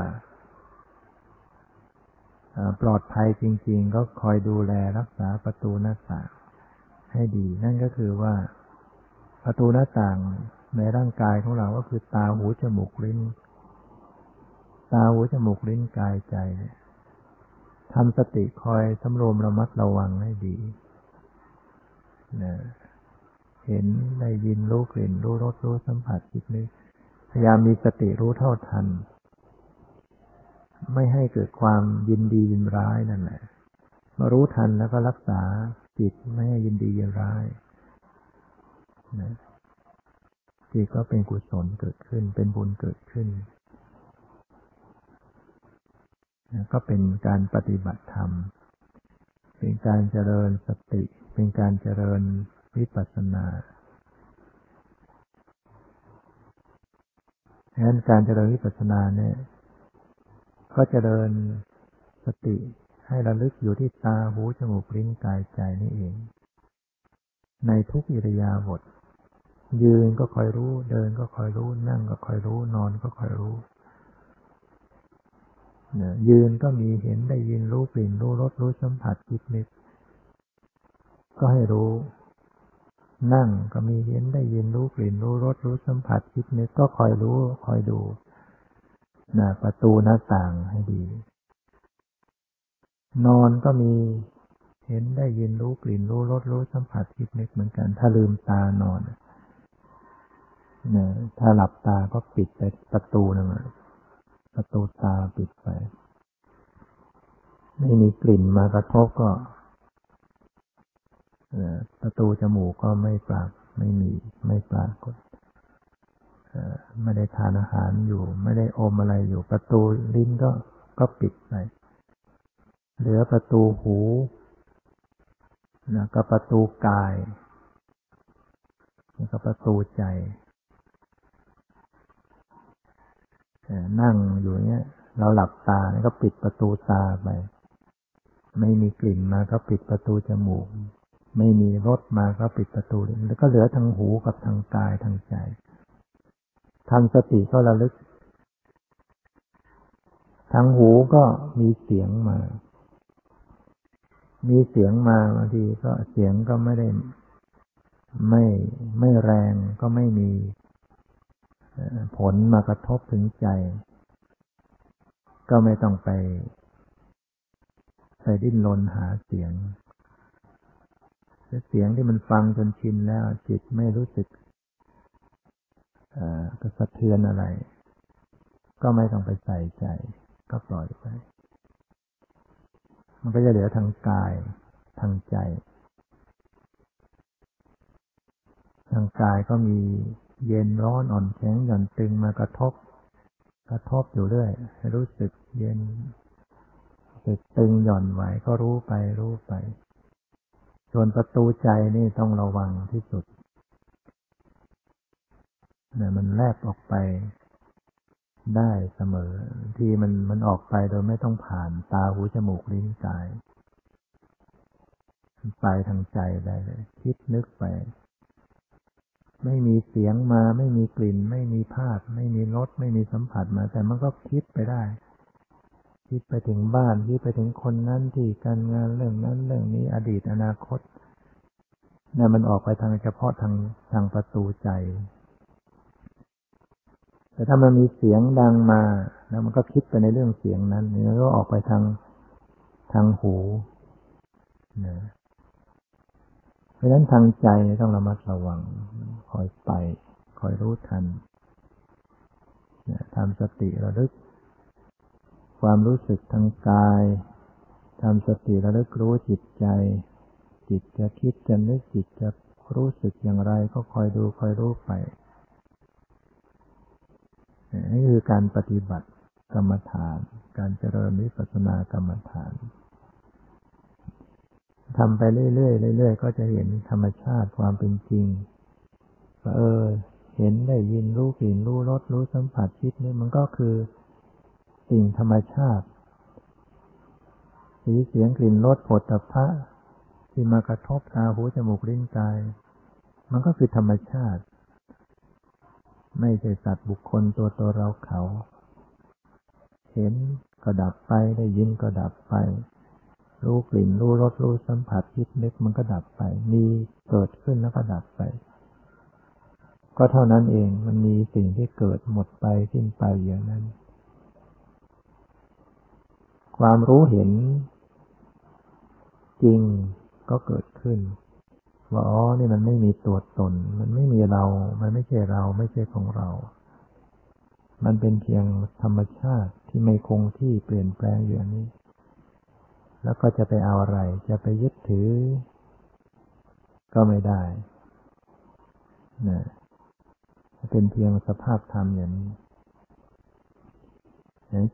ปลอดภัยจริง ๆ ก็คอยดูแลรักษาประตูหน้าต่างให้ดี นั่นก็คือว่าประตูหน้าต่างในร่างกายของเราก็คือตาหูจมูกลิ้น ตาหูจมูกลิ้นกายใจเนี่ย ทำสติคอยสำรวมระมัดระวังให้ดีนะเห็นได้ยินรู้กลิ่นรู้รสรู้สัมผัสจิตนึกพยายามมีสติรู้เท่าทัน ไม่ให้เกิดความยินดียินร้ายนั่นแหละมารู้ทันแล้วก็รักษาจิตไม่ให้ยินดียินร้ายนะจิตก็เป็นกุศลเกิดขึ้น เป็นบุญเกิดขึ้นนะ ก็เป็นการปฏิบัติธรรม เป็นการเจริญสติ เป็นการเจริญวิปัสสนาดังนั้นการเจริญวิปัสสนาเนี่ย ก็เจริญสติให้ระลึกอยู่ที่ตาหูจมูกลิ้นกายใจนี่เอง ในทุกอิริยาบถยืนก็คอยรู้ เดินก็คอยรู้ นั่งก็คอยรู้ นอนก็คอยรู้ ยยืนก็มีเห็นได้ยินรู้กลิ่นรู้รสรู้สัมผัสคิดนึก ก็ให้รู้ นั่งก็มีเห็นได้ยินรู้กลิ่นรู้รสรู้สัมผัสคิดนึกก็คอยรู้คอยดูนะประตูหน้าต่างให้ดี นอนก็มีเห็นได้ยินรู้กลิ่นรู้รสรู้สัมผัสคิดนึกเหมือนกัน ถ้าลืมตานอนนี่ยถ้าหลับตาก็ปิดไปประตูนั่นแหละ ประตูตาปิดไป ไม่มีกลิ่นมากระทบก็ประตูจมูกก็ไม่ปรากไม่มีไม่ปรากฏไม่ได้ทานอาหารอยู่ ไม่ได้อมอะไรอยู่ ประตูลิ้นก็ก็ปิดไปเหลือประตูหูนะกับประตูกายแล้วก็ประตูใจ นั่งอยู่เนี้ย เราหลับตาก็ปิดประตูตาไป ไม่มีกลิ่นมาก็ปิดประตูจมูก ไม่มีรสมาก็ปิดประตู แล้วก็เหลือทางหูกับทางกายทางใจทางสติก็ระลึก ทางหูก็มีเสียงมา มีเสียงมาบางทีก็เสียงก็ไม่ได้ ไม่ไม่แรงก็ไม่มี ผลมากระทบถึงใจ ก็ไม่ต้องไป ไปดิ้นรนหาเสียงเสียงที่มันฟังจนชินแล้ว จิตไม่รู้สึกกระสะเทือนอะไร ก็ไม่ต้องไปใส่ใจ ก็ปล่อยไป มันก็จะเหลือทางกาย ทางใจ ทางกายก็มี เย็นร้อนอ่อนแข็งหย่อนตึงมากระทบ กระทบอยู่เรื่อยให้รู้สึกเย็นสึกตึงหย่อนไหวก็รู้ไปรู้ไป ส่วนประตูใจนี่ต้องระวังที่สุดเนี่ยมันแลบออกไปได้เสมอ ที่มันมันออกไปโดยไม่ต้องผ่านตาหูจมูกลิ้นกาย ไปทางใจได้เลย คิดนึกไป ไม่มีเสียงมา ไม่มีกลิ่น ไม่มีภาพ ไม่มีรสไม่มีสัมผัสมา แต่มันก็คิดไปได้ คิดไปถึงบ้านคิดไปถึงคนนั้นที่การงานเรื่องนั้นเรื่องนี้อดีตอนาคตนี่มันออกไปทางเฉพาะทางทางประตูใจ แต่ถ้ามันมีเสียงดังมา แล้วมันก็คิดไปในเรื่องเสียงนั้นนี่ก็ออกไปทางทางหูนะ ราะฉะนั้นทางใจต้องระมัดระวัง คอยไป คอยรู้ทันทำสติระลึก ความรู้สึกทางกายทำสติระลึกรู้จิตใจ จิตจะคิดจะนึกจิตจะรู้สึกอย่างไรก็คอยดูคอยรู้ไปนี่คือการปฏิบัติกรรมฐาน การเจริญวิปัสสนากรรมฐาน ทำไปเรื่อยๆเรื่อยๆก็จะเห็นธรรมชาติความเป็นจริงเออ เห็นได้ยินรู้กลิ่นรู้รสรู้สัมผัสคิดนี่มันก็คือสิ่งธรรมชาติสีเสียงกลิ่นรสผลตภะที่มากระทบตาหูจมูกลิ้นกาย มันก็คือธรรมชาติ ไม่ใช่สัตว์บุคคลตัวตัวเราเขา เห็นก็ดับไปได้ยินก็ดับไป รู้กลิ่น รู้รส รู้สัมผัสคิดนึกมันก็ดับไป มีเกิดขึ้นแล้วก็ดับไป ก็เท่านั้นเอง มันมีสิ่งที่เกิดหมดไปสิ้นไปอย่างนั้น ความรู้เห็น จริงก็เกิดขึ้นว่าอ๋อ นี่มันไม่มีตัวตน มันไม่มีเรา มันไม่ใช่เรา ไม่ใช่ของเรา มันเป็นเพียงธรรมชาติที่ไม่คงที่เปลี่ยนแปลงอยู่อันนี้ แล้วก็จะไปเอาอะไร จะไปยึดถือ ก็ไม่ได้นะเป็นเพียงสภาพธรรมอย่างนี้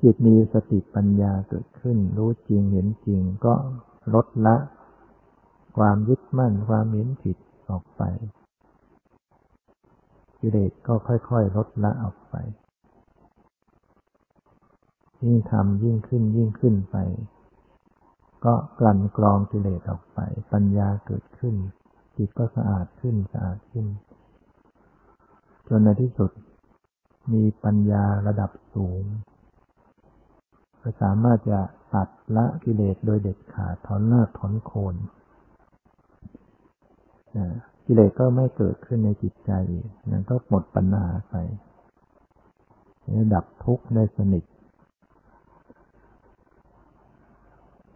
จิตมีสติปัญญาเกิดขึ้น รู้จริงเห็นจริง ก็ลดละ ความยึดมั่นความเห็นผิดออกไปกิเลสก็ค่อยๆ ลดละออกไป ยิ่งทำยิ่งขึ้นยิ่งขึ้นไป ก็กลั่นกรองกิเลสออกไป ปัญญาเกิดขึ้น จิตก็สะอาดขึ้นสะอาดขึ้น จนในที่สุด มีปัญญาระดับสูงก็สามารถจะตัดละกิเลสโดยเด็ดขาดถอนหน้าถอนโคนกิเลสก็ไม่เกิดขึ้นในจิตใจนั่นก็หมดปัญหาไปดับทุกข์ได้สนิท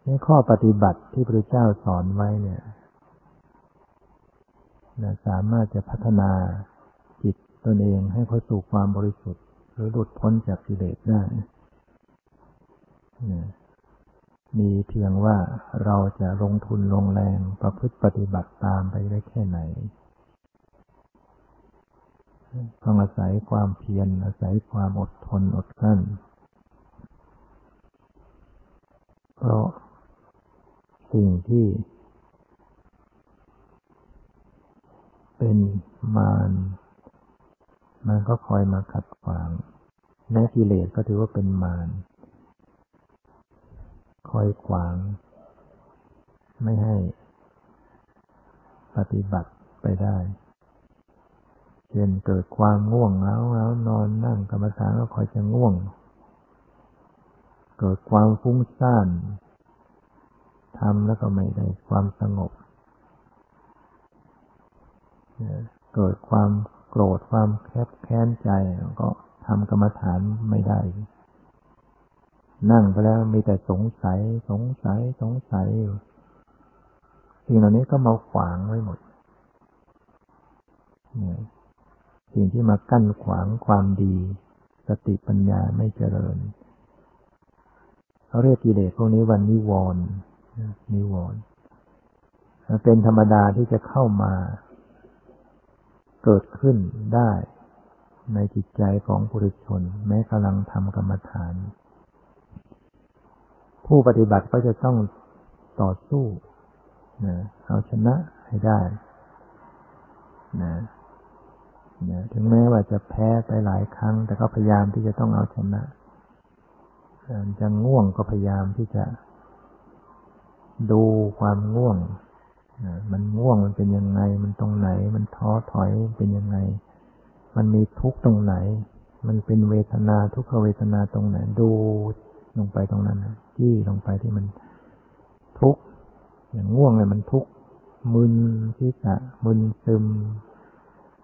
ในข้อปฏิบัติที่พระเจ้าสอนไว้เนี่ยสามารถจะพัฒนาจิตตนเองให้เข้าสู่ความบริสุทธิ์ หรือหลุดพ้นจากกิเลสได้มีเพียงว่าเราจะลงทุนลงแรงประพฤติปฏิบัติตามไปได้แค่ไหนต้องอาศัยความเพียรอาศัยความอดทนอดกลั้นเพราะ สิ่งที่เป็นมารมันก็คอยมาขัดขวางแม้กิเลสก็ถือว่าเป็นมารคอยขวาง ไม่ให้ปฏิบัติไปได้ เช่นเกิดความง่วงแล้วแล้วนอนนั่งกรรมฐานก็คอยจะง่วง เกิดความฟุ้งซ่าน ทำแล้วก็ไม่ได้ความสงบ เกิดความโกรธความแคบแค้นใจก็ทำกรรมฐานไม่ได้ นั่งไปแล้วมีแต่สงสัย สงสัย สงสัยอยู่สิ่งเหล่านี้ก็มาขวางไว้หมดสิ่งที่มากั้นขวางความดี สติปัญญาไม่เจริญเขาเรียกกิเลสพวกนี้วันนิวรณ์ นิวรณ์เป็นธรรมดาที่จะเข้ามา เกิดขึ้นได้ในจิตใจของบุรุชน แม้กำลังทำกรรมฐาน ผู้ปฏิบัติก็จะต้องต่อสู้นะเอาชนะให้ได้นะนะถึงแม้ว่าจะแพ้ไปหลายครั้ง แต่ก็พยายามที่จะต้องเอาชนะจะง่วงก็พยายามที่จะ ดูความง่วง มันง่วงมันเป็นยังไง มันตรงไหน มันท้อถอยเป็นยังไง มันมีทุกตรงไหน มันเป็นเวทนาทุกขเวทนาตรงไหน ดูลงไปตรงนั้นจี้ลงไปที่มันทุกข์อย่างง่วงเลยมันทุกข์มึนที่ะมึนซึม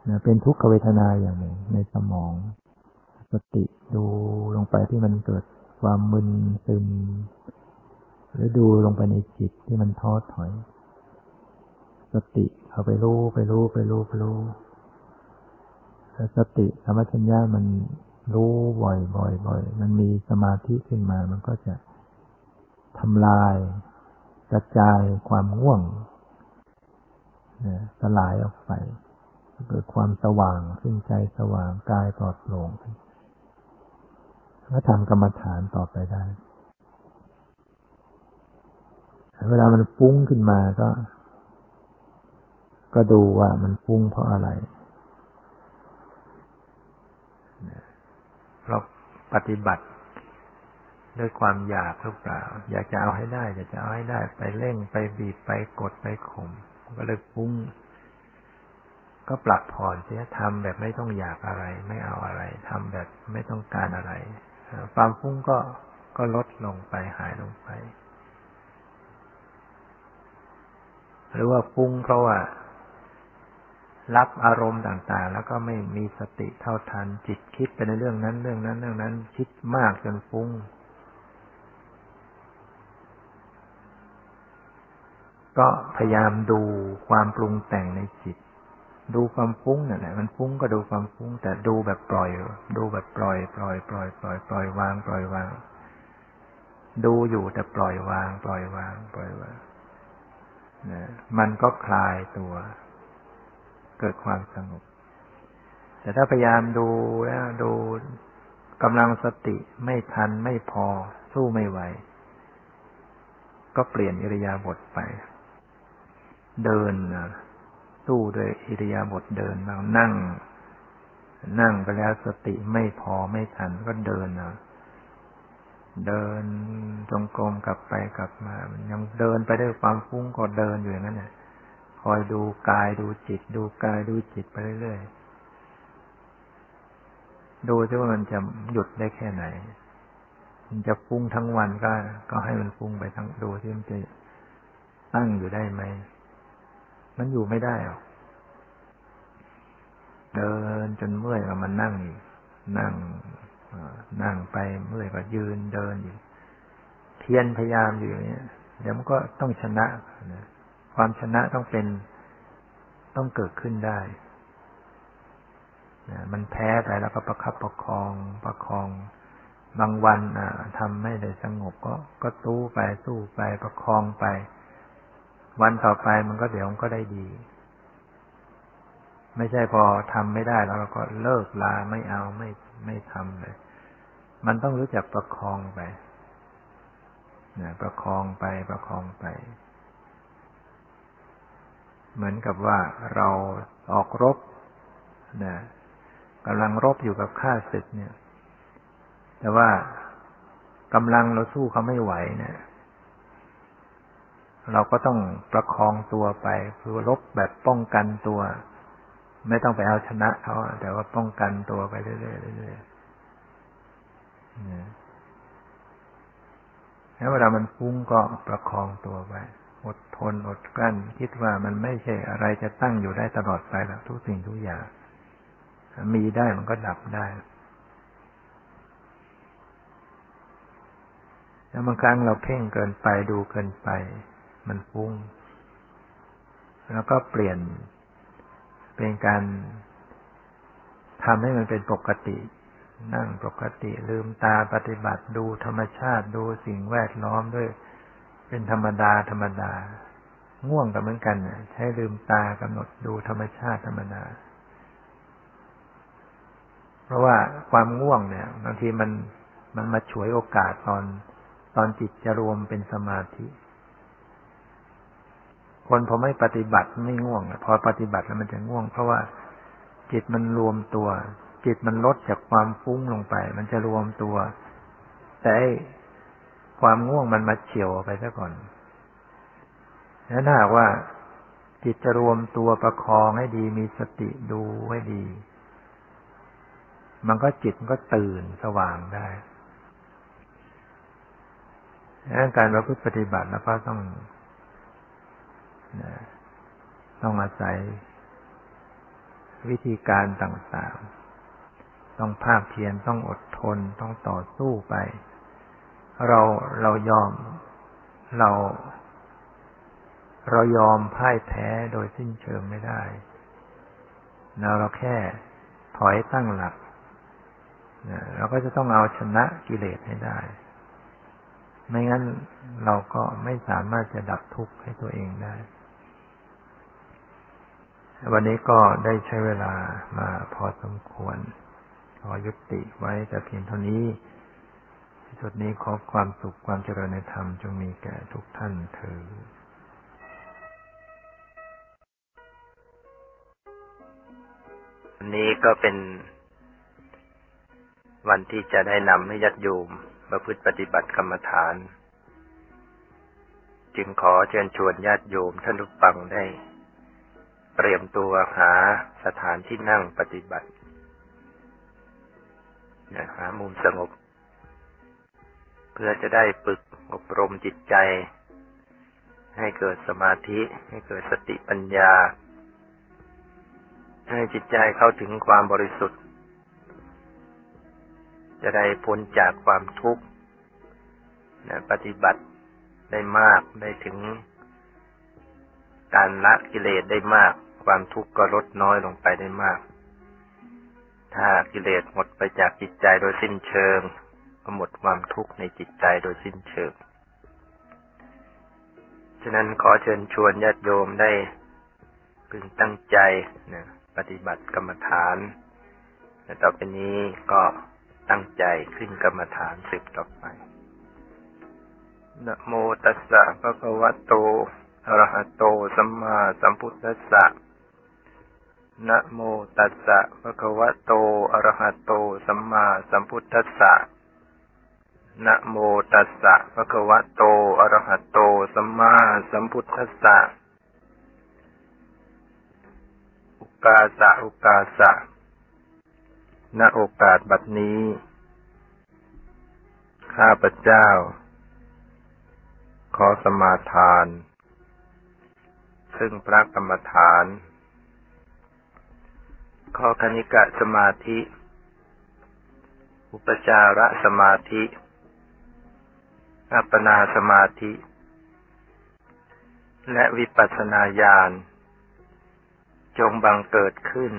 นะเป็นทุกขเวทนาอย่างหนึ่งในสมอง สติดูลงไปที่มันเกิดความมึนซึม หรือดูลงไปในจิตที่มันท้อถอย สติเอาไปรู้ไปรู้ไปรู้ไปรู้สติธรรมชัญญามันรู้บ่อยบ่อยบ่อยมันมีสมาธิขึ้นมา มันก็จะทำลายกระจายความง่วงนะสลายออกไป เกิดความสว่างขึ้นใจสว่างกายปลอดโปร่งก็ทำกรรมฐานต่อไปได้ เวลามันฟุ้งขึ้นมาก็ ก็ดูว่ามันฟุ้งเพราะอะไรเราปฏิบัติด้วยความอยากหรือเปล่า อยากจะเอาให้ได้ อยากจะเอาให้ได้ ไปเร่งไปบีบไปกดไปข่มก็เลยฟุ้ง ก็ปรับผ่อนเสียทำแบบไม่ต้องอยากอะไร ไม่เอาอะไรทำแบบไม่ต้องการอะไร ความฟุ้งก็ก็ลดลงไปหายลงไป หรือว่าฟุ้งเพราะว่า รับอารมณ์ต่างๆ แล้วก็ไม่มีสติเท่าทัน จิตคิดไปในเรื่องนั้น เรื่องนั้น เรื่องนั้น คิดมากจนฟุ้ง ก็พยายามดูความปรุงแต่งในจิต ดูความฟุ้งนั่นแหละมันฟุ้งก็ดูความฟุ้ง แต่ดูแบบปล่อย ดูแบบปล่อย ปล่อย ปล่อย ปล่อย ปล่อยวาง ปล่อยวาง ดูอยู่แต่ปล่อยวาง ปล่อยวาง ปล่อยวาง มันก็คลายตัว เกิดความสงบ แต่ถ้าพยายามดูแล้วดูกำลังสติไม่ทันไม่พอสู้ไม่ไหว ก็เปลี่ยนอิริยาบถไป เดินสู้ด้วยอิริยาบถเดินบางนั่ง นั่งไปแล้วสติไม่พอไม่ทันก็เดินนะ เดินจงกรมกลับไปกลับมามันยังเดินไปด้วยความฟุ้งก็เดินอยู่อย่างนั้นเนี่ยคอยดูกายดูจิต ดูกายดูจิตไปเรื่อยๆดูซิว่ามันจะหยุดได้แค่ไหน มันจะฟุ้งทั้งวันก็ ก็ให้มันฟุ้งไปทั้งดูซิมันจะตั้งอยู่ได้ไหมมันอยู่ไม่ได้หรอกเดินจนเมื่อยก็มานั่งอีกนั่ง นั่งไปเมื่อยก็ยืนเดินอยู่ เพียรพยายามอยู่อย่างนี้เดี๋ยวมันก็ต้องชนะนะความชนะต้องเป็นต้องเกิดขึ้นได้นะมันแพ้ไปแล้วก็ประคับประคองประคอง บางวันอะทำไม่ได้สงบก็ก็ตู้ไปสู้ไปประคองไป วันต่อไปมันก็เดี๋ยวมันก็ได้ดี ไม่ใช่พอทำไม่ได้แล้วเราก็เลิกลาไม่เอาไม่ ไม่ทำเลย มันต้องรู้จักประคองไปนะประคองไปประคองไป เหมือนกับว่าเราออกรบนะกำลังรบอยู่กับข้าศึกเนี่ย แต่ว่ากำลังเราสู้เขาไม่ไหวเนี่ยเราก็ต้องประคองตัวไปคือรบแบบป้องกันตัว ไม่ต้องไปเอาชนะเขาแต่ว่าป้องกันตัวไปเรื่อยๆเรื่อยๆแล้วเวลามันฟุ้งก็ประคองตัวไปอดทนอดกลั้น คิดว่ามันไม่ใช่อะไรจะตั้งอยู่ได้ตลอดไปแล้วทุกสิ่งทุกอย่าง มีได้มันก็ดับได้แล้วบางครั้งเราเพ่งเกินไปดูเกินไป มันฟุ้ง แล้วก็เปลี่ยน เป็นการทำให้มันเป็นปกติ นั่งปกติลืมตาปฏิบัติดูธรรมชาติดูสิ่งแวดล้อมด้วย เป็นธรรมดาธรรมดา ง่วงกับเหมือนกันใช้ลืมตากำหนดดูธรรมชาติธรรมดา เพราะว่าความง่วงเนี่ยบางทีมันมันมาฉวยโอกาสตอนตอนจิตจะรวมเป็นสมาธิ คนพอไม่ปฏิบัติไม่ง่วง พอปฏิบัติแล้วมันจะง่วง เพราะว่าจิตมันรวมตัว จิตมันลดจากความฟุ้งลงไป มันจะรวมตัว แต่ความง่วงมันมาเฉียวไปซะก่อนแล้วถ้าหากว่าจิตจะรวมตัวประคองให้ดี มีสติดูให้ดี มันก็จิตมันก็ตื่นสว่างได้การประพฤติปฏิบัติแล้วก็ต้อง ต้องอาศัย วิธีการต่างๆ ต้องภาคเพียรต้องอดทนต้องต่อสู้ไป เราเรายอมเรา เรายอมพ่ายแพ้โดยสิ้นเชิงไม่ได้เราเราแค่ถอยตั้งหลักเราก็จะต้องเอาชนะกิเลสให้ได้ ไม่งั้นเราก็ไม่สามารถจะดับทุกข์ให้ตัวเองได้ วันนี้ก็ได้ใช้เวลามาพอสมควร ขอยุติไว้แต่เพียงเท่านี้ ที่สุดนี้ขอความสุขความเจริญในธรรมจงมีแก่ทุกท่านเถิดวันนี้ก็เป็นวันที่จะได้นำให้ยัดโยมประพฤติปฏิบัติกรรมฐาน จึงขอเชิญชวนญาติโยมท่านทุกปังได้ เตรียมตัวหาสถานที่นั่งปฏิบัติหามุมสงบ เพื่อจะได้ฝึกอบรมจิตใจ ให้เกิดสมาธิ ให้เกิดสติปัญญา ให้จิตใจเข้าถึงความบริสุทธิ์ จะได้พ้นจากความทุกข์ปฏิบัติได้มากได้ถึงการละกิเลสได้มาก ความทุกข์ก็ลดน้อยลงไปได้มาก ถ้ากิเลสหมดไปจากจิตใจโดยสิ้นเชิง ก็หมดความทุกข์ในจิตใจโดยสิ้นเชิง ฉะนั้นขอเชิญชวนญาติโยมได้พึงตั้งใจนะปฏิบัติกรรมฐานและต่อไปนี้ก็ตั้งใจขึ้นกรรมฐานสืบต่อไปนะโมตัสสะภะคะวะโต อะระหะโต สัมมาสัมพุทธัสสะ นะโมตัสสะภะคะวะโต อะระหะโต สัมมาสัมพุทธัสสะนะโมตัสสะภะคะวะโต อะระหะโต สัมมาสัมพุทธัสสะ อุกาสะ อุกาสะ ณ โอกาสบัดนี้ ข้าพเจ้า ขอสมาทาน ซึ่งพระกรรมฐาน ขอคณิกะสมาธิ อุปจาระสมาธิ อัปปนาสมาธิ และวิปัสสนาญาณ จงบังเกิดขึ้น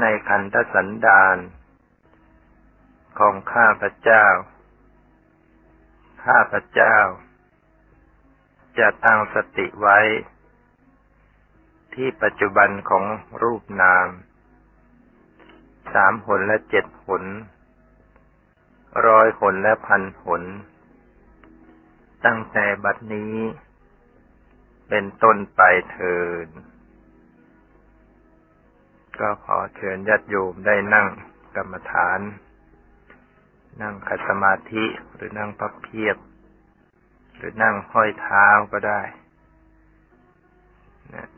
ในขันธสันดานของข้าพเจ้า ข้าพเจ้า จะตั้งสติไว้ ที่ปัจจุบันของรูปนาม สามหนและเจ็ดหน ร้อยหนและพันหน ตั้งแต่บัดนี้ เป็นต้นไปเถิดก็ขอเชิญญาติโยมได้นั่งกรรมฐาน นั่งขัดสมาธิหรือนั่งพับเพียบ หรือนั่งห้อยเท้าก็ได้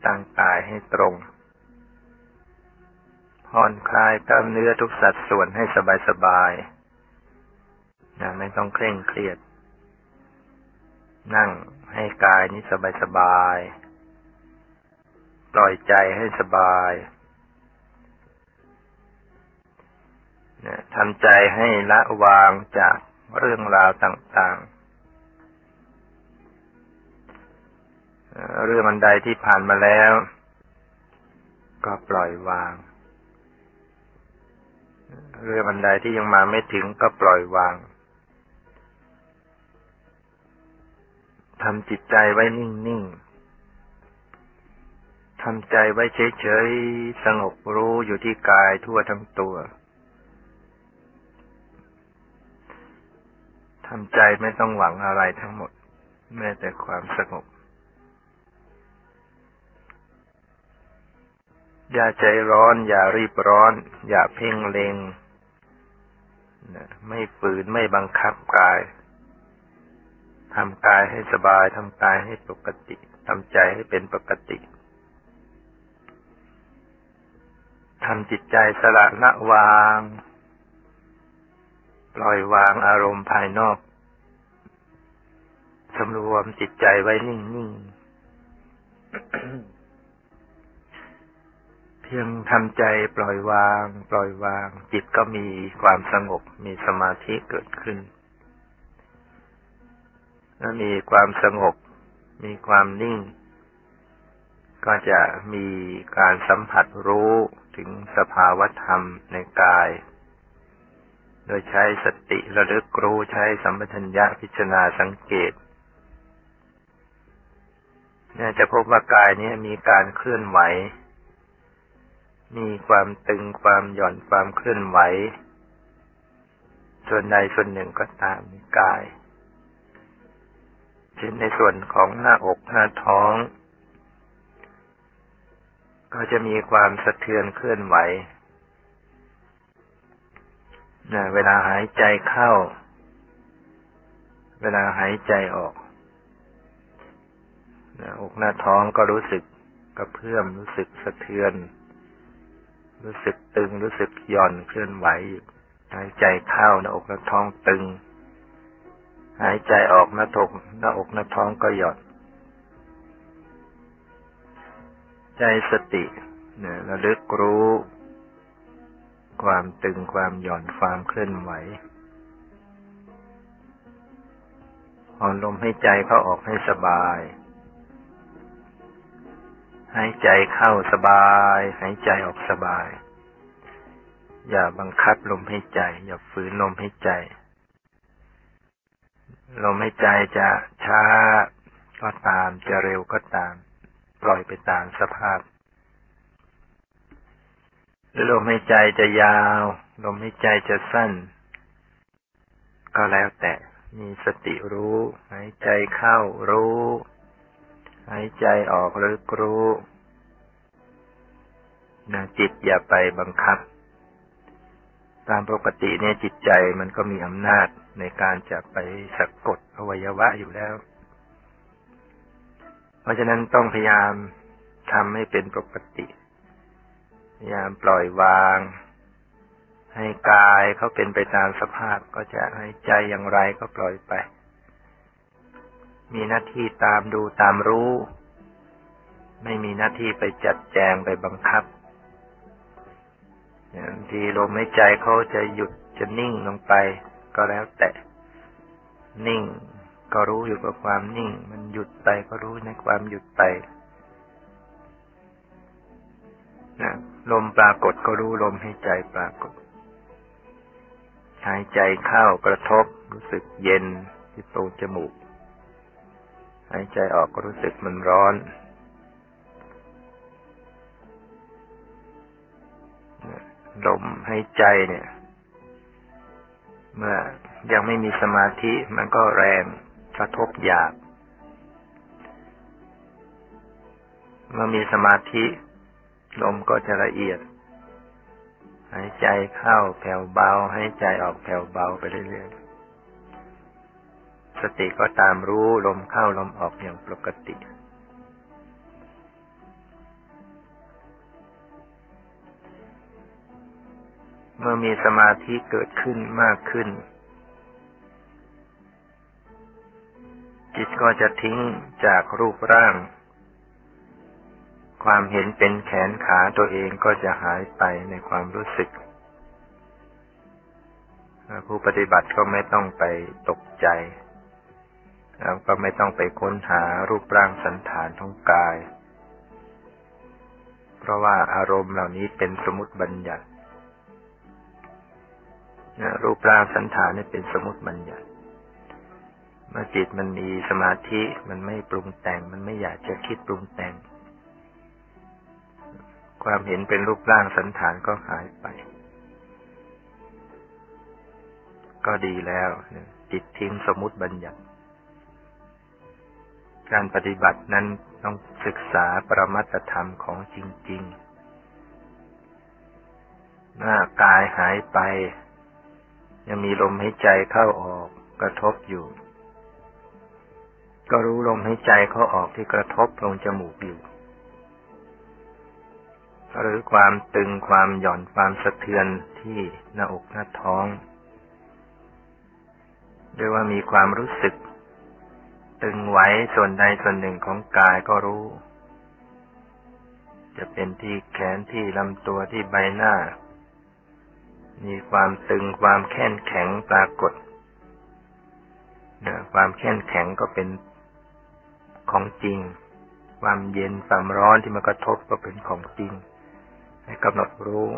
ตั้งกายให้ตรงผ่อนคลายกล้ามเนื้อทุกสัดส่วนให้สบายๆนะไม่ต้องเคร่งเครียด นั่งให้กายนี้สบายๆปล่อยใจให้สบายนะทำใจให้ละวางจากเรื่องราวต่างๆ เรื่องอันใดที่ผ่านมาแล้ว ก็ปล่อยวาง เรื่องอันใดที่ยังมาไม่ถึงก็ปล่อยวางทำจิตใจไว้นิ่งๆ ทำใจไว้เฉยๆ สงบรู้อยู่ที่กายทั่วทั้งตัว ทำใจไม่ต้องหวังอะไรทั้งหมด แม้แต่ความสงบ อย่าใจร้อน อย่ารีบร้อน อย่าเพ่งเลงไม่ฝืนไม่บังคับกายทำกายให้สบายทำกายให้ปกติทำใจให้เป็นปกติทำจิตใจสละละวาง ปล่อยวางอารมณ์ภายนอกสำรวมจิตใจไว้นิ่งๆ เพียงทำใจปล่อยวาง ปล่อยวาง จิตก็มีความสงบ มีสมาธิเกิดขึ้นถ้ามีความสงบ มีความนิ่ง ก็จะมีการสัมผัสรู้ถึงสภาวธรรมในกาย โดยใช้สติระลึกรู้ใช้สัมปชัญญะพิจารณาสังเกตเนี่ยจะพบว่ากายนี้มีการเคลื่อนไหว มีความตึงความหย่อนความเคลื่อนไหว ส่วนใดส่วนหนึ่งก็ตามกายเช่นในส่วนของหน้าอกหน้าท้อง ก็จะมีความสะเทือนเคลื่อนไหวนเวลาหายใจเข้า เวลาหายใจออกนะอกหน้าท้องก็รู้สึกกระเพื่อมรู้สึกสะเทือน รู้สึกตึง รู้สึกหย่อนเคลื่อนไหวหายใจเข้าหน้าอกหน้าท้องตึง หายใจออกหน้าอกหน้าอกหน้าท้องก็หย่อน ใจสติเนี่ยระลึกรู้ความตึงความหย่อนความเคลื่อนไหวผ่อนลมให้ใจเข้าออกให้สบาย หายใจเข้าสบาย หายใจออกสบาย อย่าบังคับลมหายใจ อย่าฝืนลมหายใจ ลมหายใจจะช้าก็ตามจะเร็วก็ตาม ปล่อยไปตามสภาพลมหายใจจะยาว ลมหายใจจะสั้น ก็แล้วแต่มีสติรู้ หายใจเข้ารู้ หายใจออกรู้รู้นะจิตอย่าไปบังคับ ตามปกติเนี่ยจิตใจมันก็มีอำนาจในการจะไปสะกดอวัยวะอยู่แล้ว เพราะฉะนั้นต้องพยายามทำให้เป็นปกติ พยายามปล่อยวาง ให้กายเขาเป็นไปตามสภาพก็จะให้ใจอย่างไรก็ปล่อยไป มีหน้าที่ตามดูตามรู้ ไม่มีหน้าที่ไปจัดแจงไปบังคับอย่างทีลมหายใจเขาจะหยุดจะนิ่งลงไป ก็แล้วแต่นิ่ง ก็รู้อยู่กับความนิ่ง มันหยุดไปก็รู้ในความหยุดไปนะลมปรากฏก็รู้ลมให้ใจปรากฏหายใจเข้ากระทบรู้สึกเย็นที่ตรงจมูก หายใจออกก็รู้สึกมันร้อน ลมหายใจเนี่ย เมื่อยังไม่มีสมาธิมันก็แรงกระทบหยาบ เมื่อมีสมาธิ ลมก็จะละเอียด หายใจเข้าแผ่วเบา หายใจออกแผ่วเบาไปเรื่อยๆ สติก็ตามรู้ลมเข้าลมออกอย่างปกติ เมื่อมีสมาธิเกิดขึ้นมากขึ้น จิตก็จะทิ้งจากรูปร่าง ความเห็นเป็นแขนขาตัวเองก็จะหายไปในความรู้สึกผู้ปฏิบัติก็ไม่ต้องไปตกใจ แล้วก็ไม่ต้องไปค้นหารูปร่างสันฐานของกาย เพราะว่าอารมณ์เหล่านี้เป็นสมมติบัญญัติรูปร่างสันฐานนี่เป็นสมมติบัญญัติเมื่อจิตมันมีสมาธิมันไม่ปรุงแต่ง มันไม่อยากจะคิดปรุงแต่ง ความเห็นเป็นรูปร่างสันฐานก็หายไป ก็ดีแล้วจิตทิ้งสมมติบัญญัติ การปฏิบัตินั้นต้องศึกษาปรมัตธรรมของจริง ๆ หน้ากายหายไป ยังมีลมหายใจเข้าออกกระทบอยู่ ก็รู้ลมหายใจเข้าออกที่กระทบลงจมูกอยู่ หรือความตึงความหย่อนความสะเทือนที่หน้าอกหน้าท้องหรือว่ามีความรู้สึก ตึงไหวส่วนใดส่วนหนึ่งของกายก็รู้ จะเป็นที่แขนที่ลำตัวที่ใบหน้า มีความตึงความแข็งแข็งปรากฏความแข็งแข็งก็เป็นของจริง ความเย็นความร้อนที่มากระทบก็เป็นของจริง ให้กำหนดรู้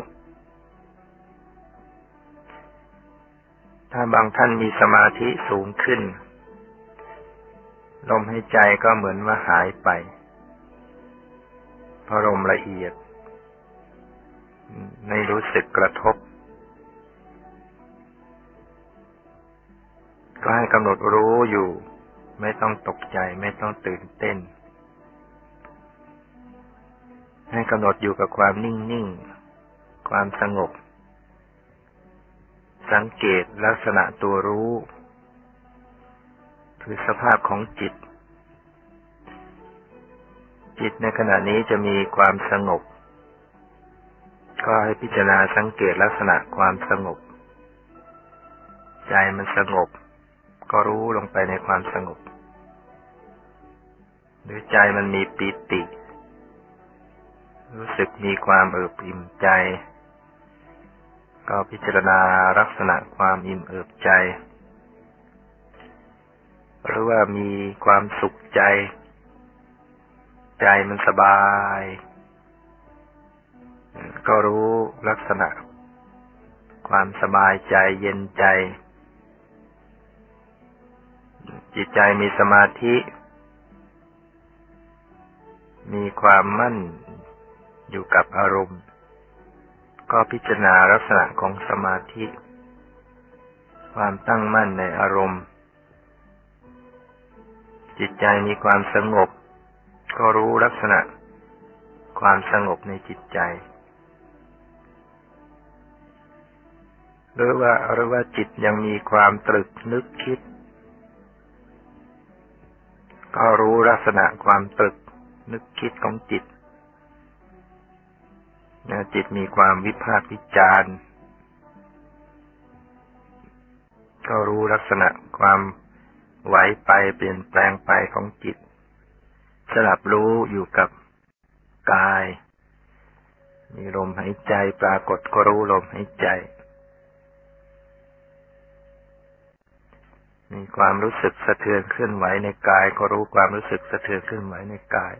ถ้าบางท่านมีสมาธิสูงขึ้น ลมหายใจก็เหมือนว่าหายไปพอลมละเอียดไม่รู้สึกกระทบ ก็ให้กำหนดรู้อยู่ ไม่ต้องตกใจไม่ต้องตื่นเต้น ให้กำหนดอยู่กับความนิ่งนิ่งความสงบ สังเกตลักษณะตัวรู้ คือสภาพของจิต จิตในขณะนี้จะมีความสงบ ก็ให้พิจารณาสังเกตลักษณะความสงบ ใจมันสงบ ก็รู้ลงไปในความสงบ หรือใจมันมีปิติ รู้สึกมีความเอิบอิ่มใจ ก็พิจารณาลักษณะความอิ่มเอิบใจ หรือว่ามีความสุขใจ ใจมันสบาย ก็รู้ลักษณะ ความสบายใจเย็นใจ จิตใจมีสมาธิ มีความมั่นอยู่กับอารมณ์ ก็พิจารณาลักษณะของสมาธิ ความตั้งมั่นในอารมณ์ จิตใจมีความสงบ ก็รู้ลักษณะ ความสงบในจิตใจ หรือว่าหรือว่าจิตยังมีความตรึกนึกคิด ก็รู้ลักษณะความตรึกนึกคิดของจิตนะจิตมีความวิพากษ์วิจารณ์ ก็รู้ลักษณะความ ไหวไปเปลี่ยนแปลงไปของจิต สลับรู้อยู่กับกาย มีลมหายใจปรากฏก็รู้ลมหายใจ มีความรู้สึกสะเทือนเคลื่อนไหวในกายก็รู้ความรู้สึกสะเทือนเคลื่อนไหวในกาย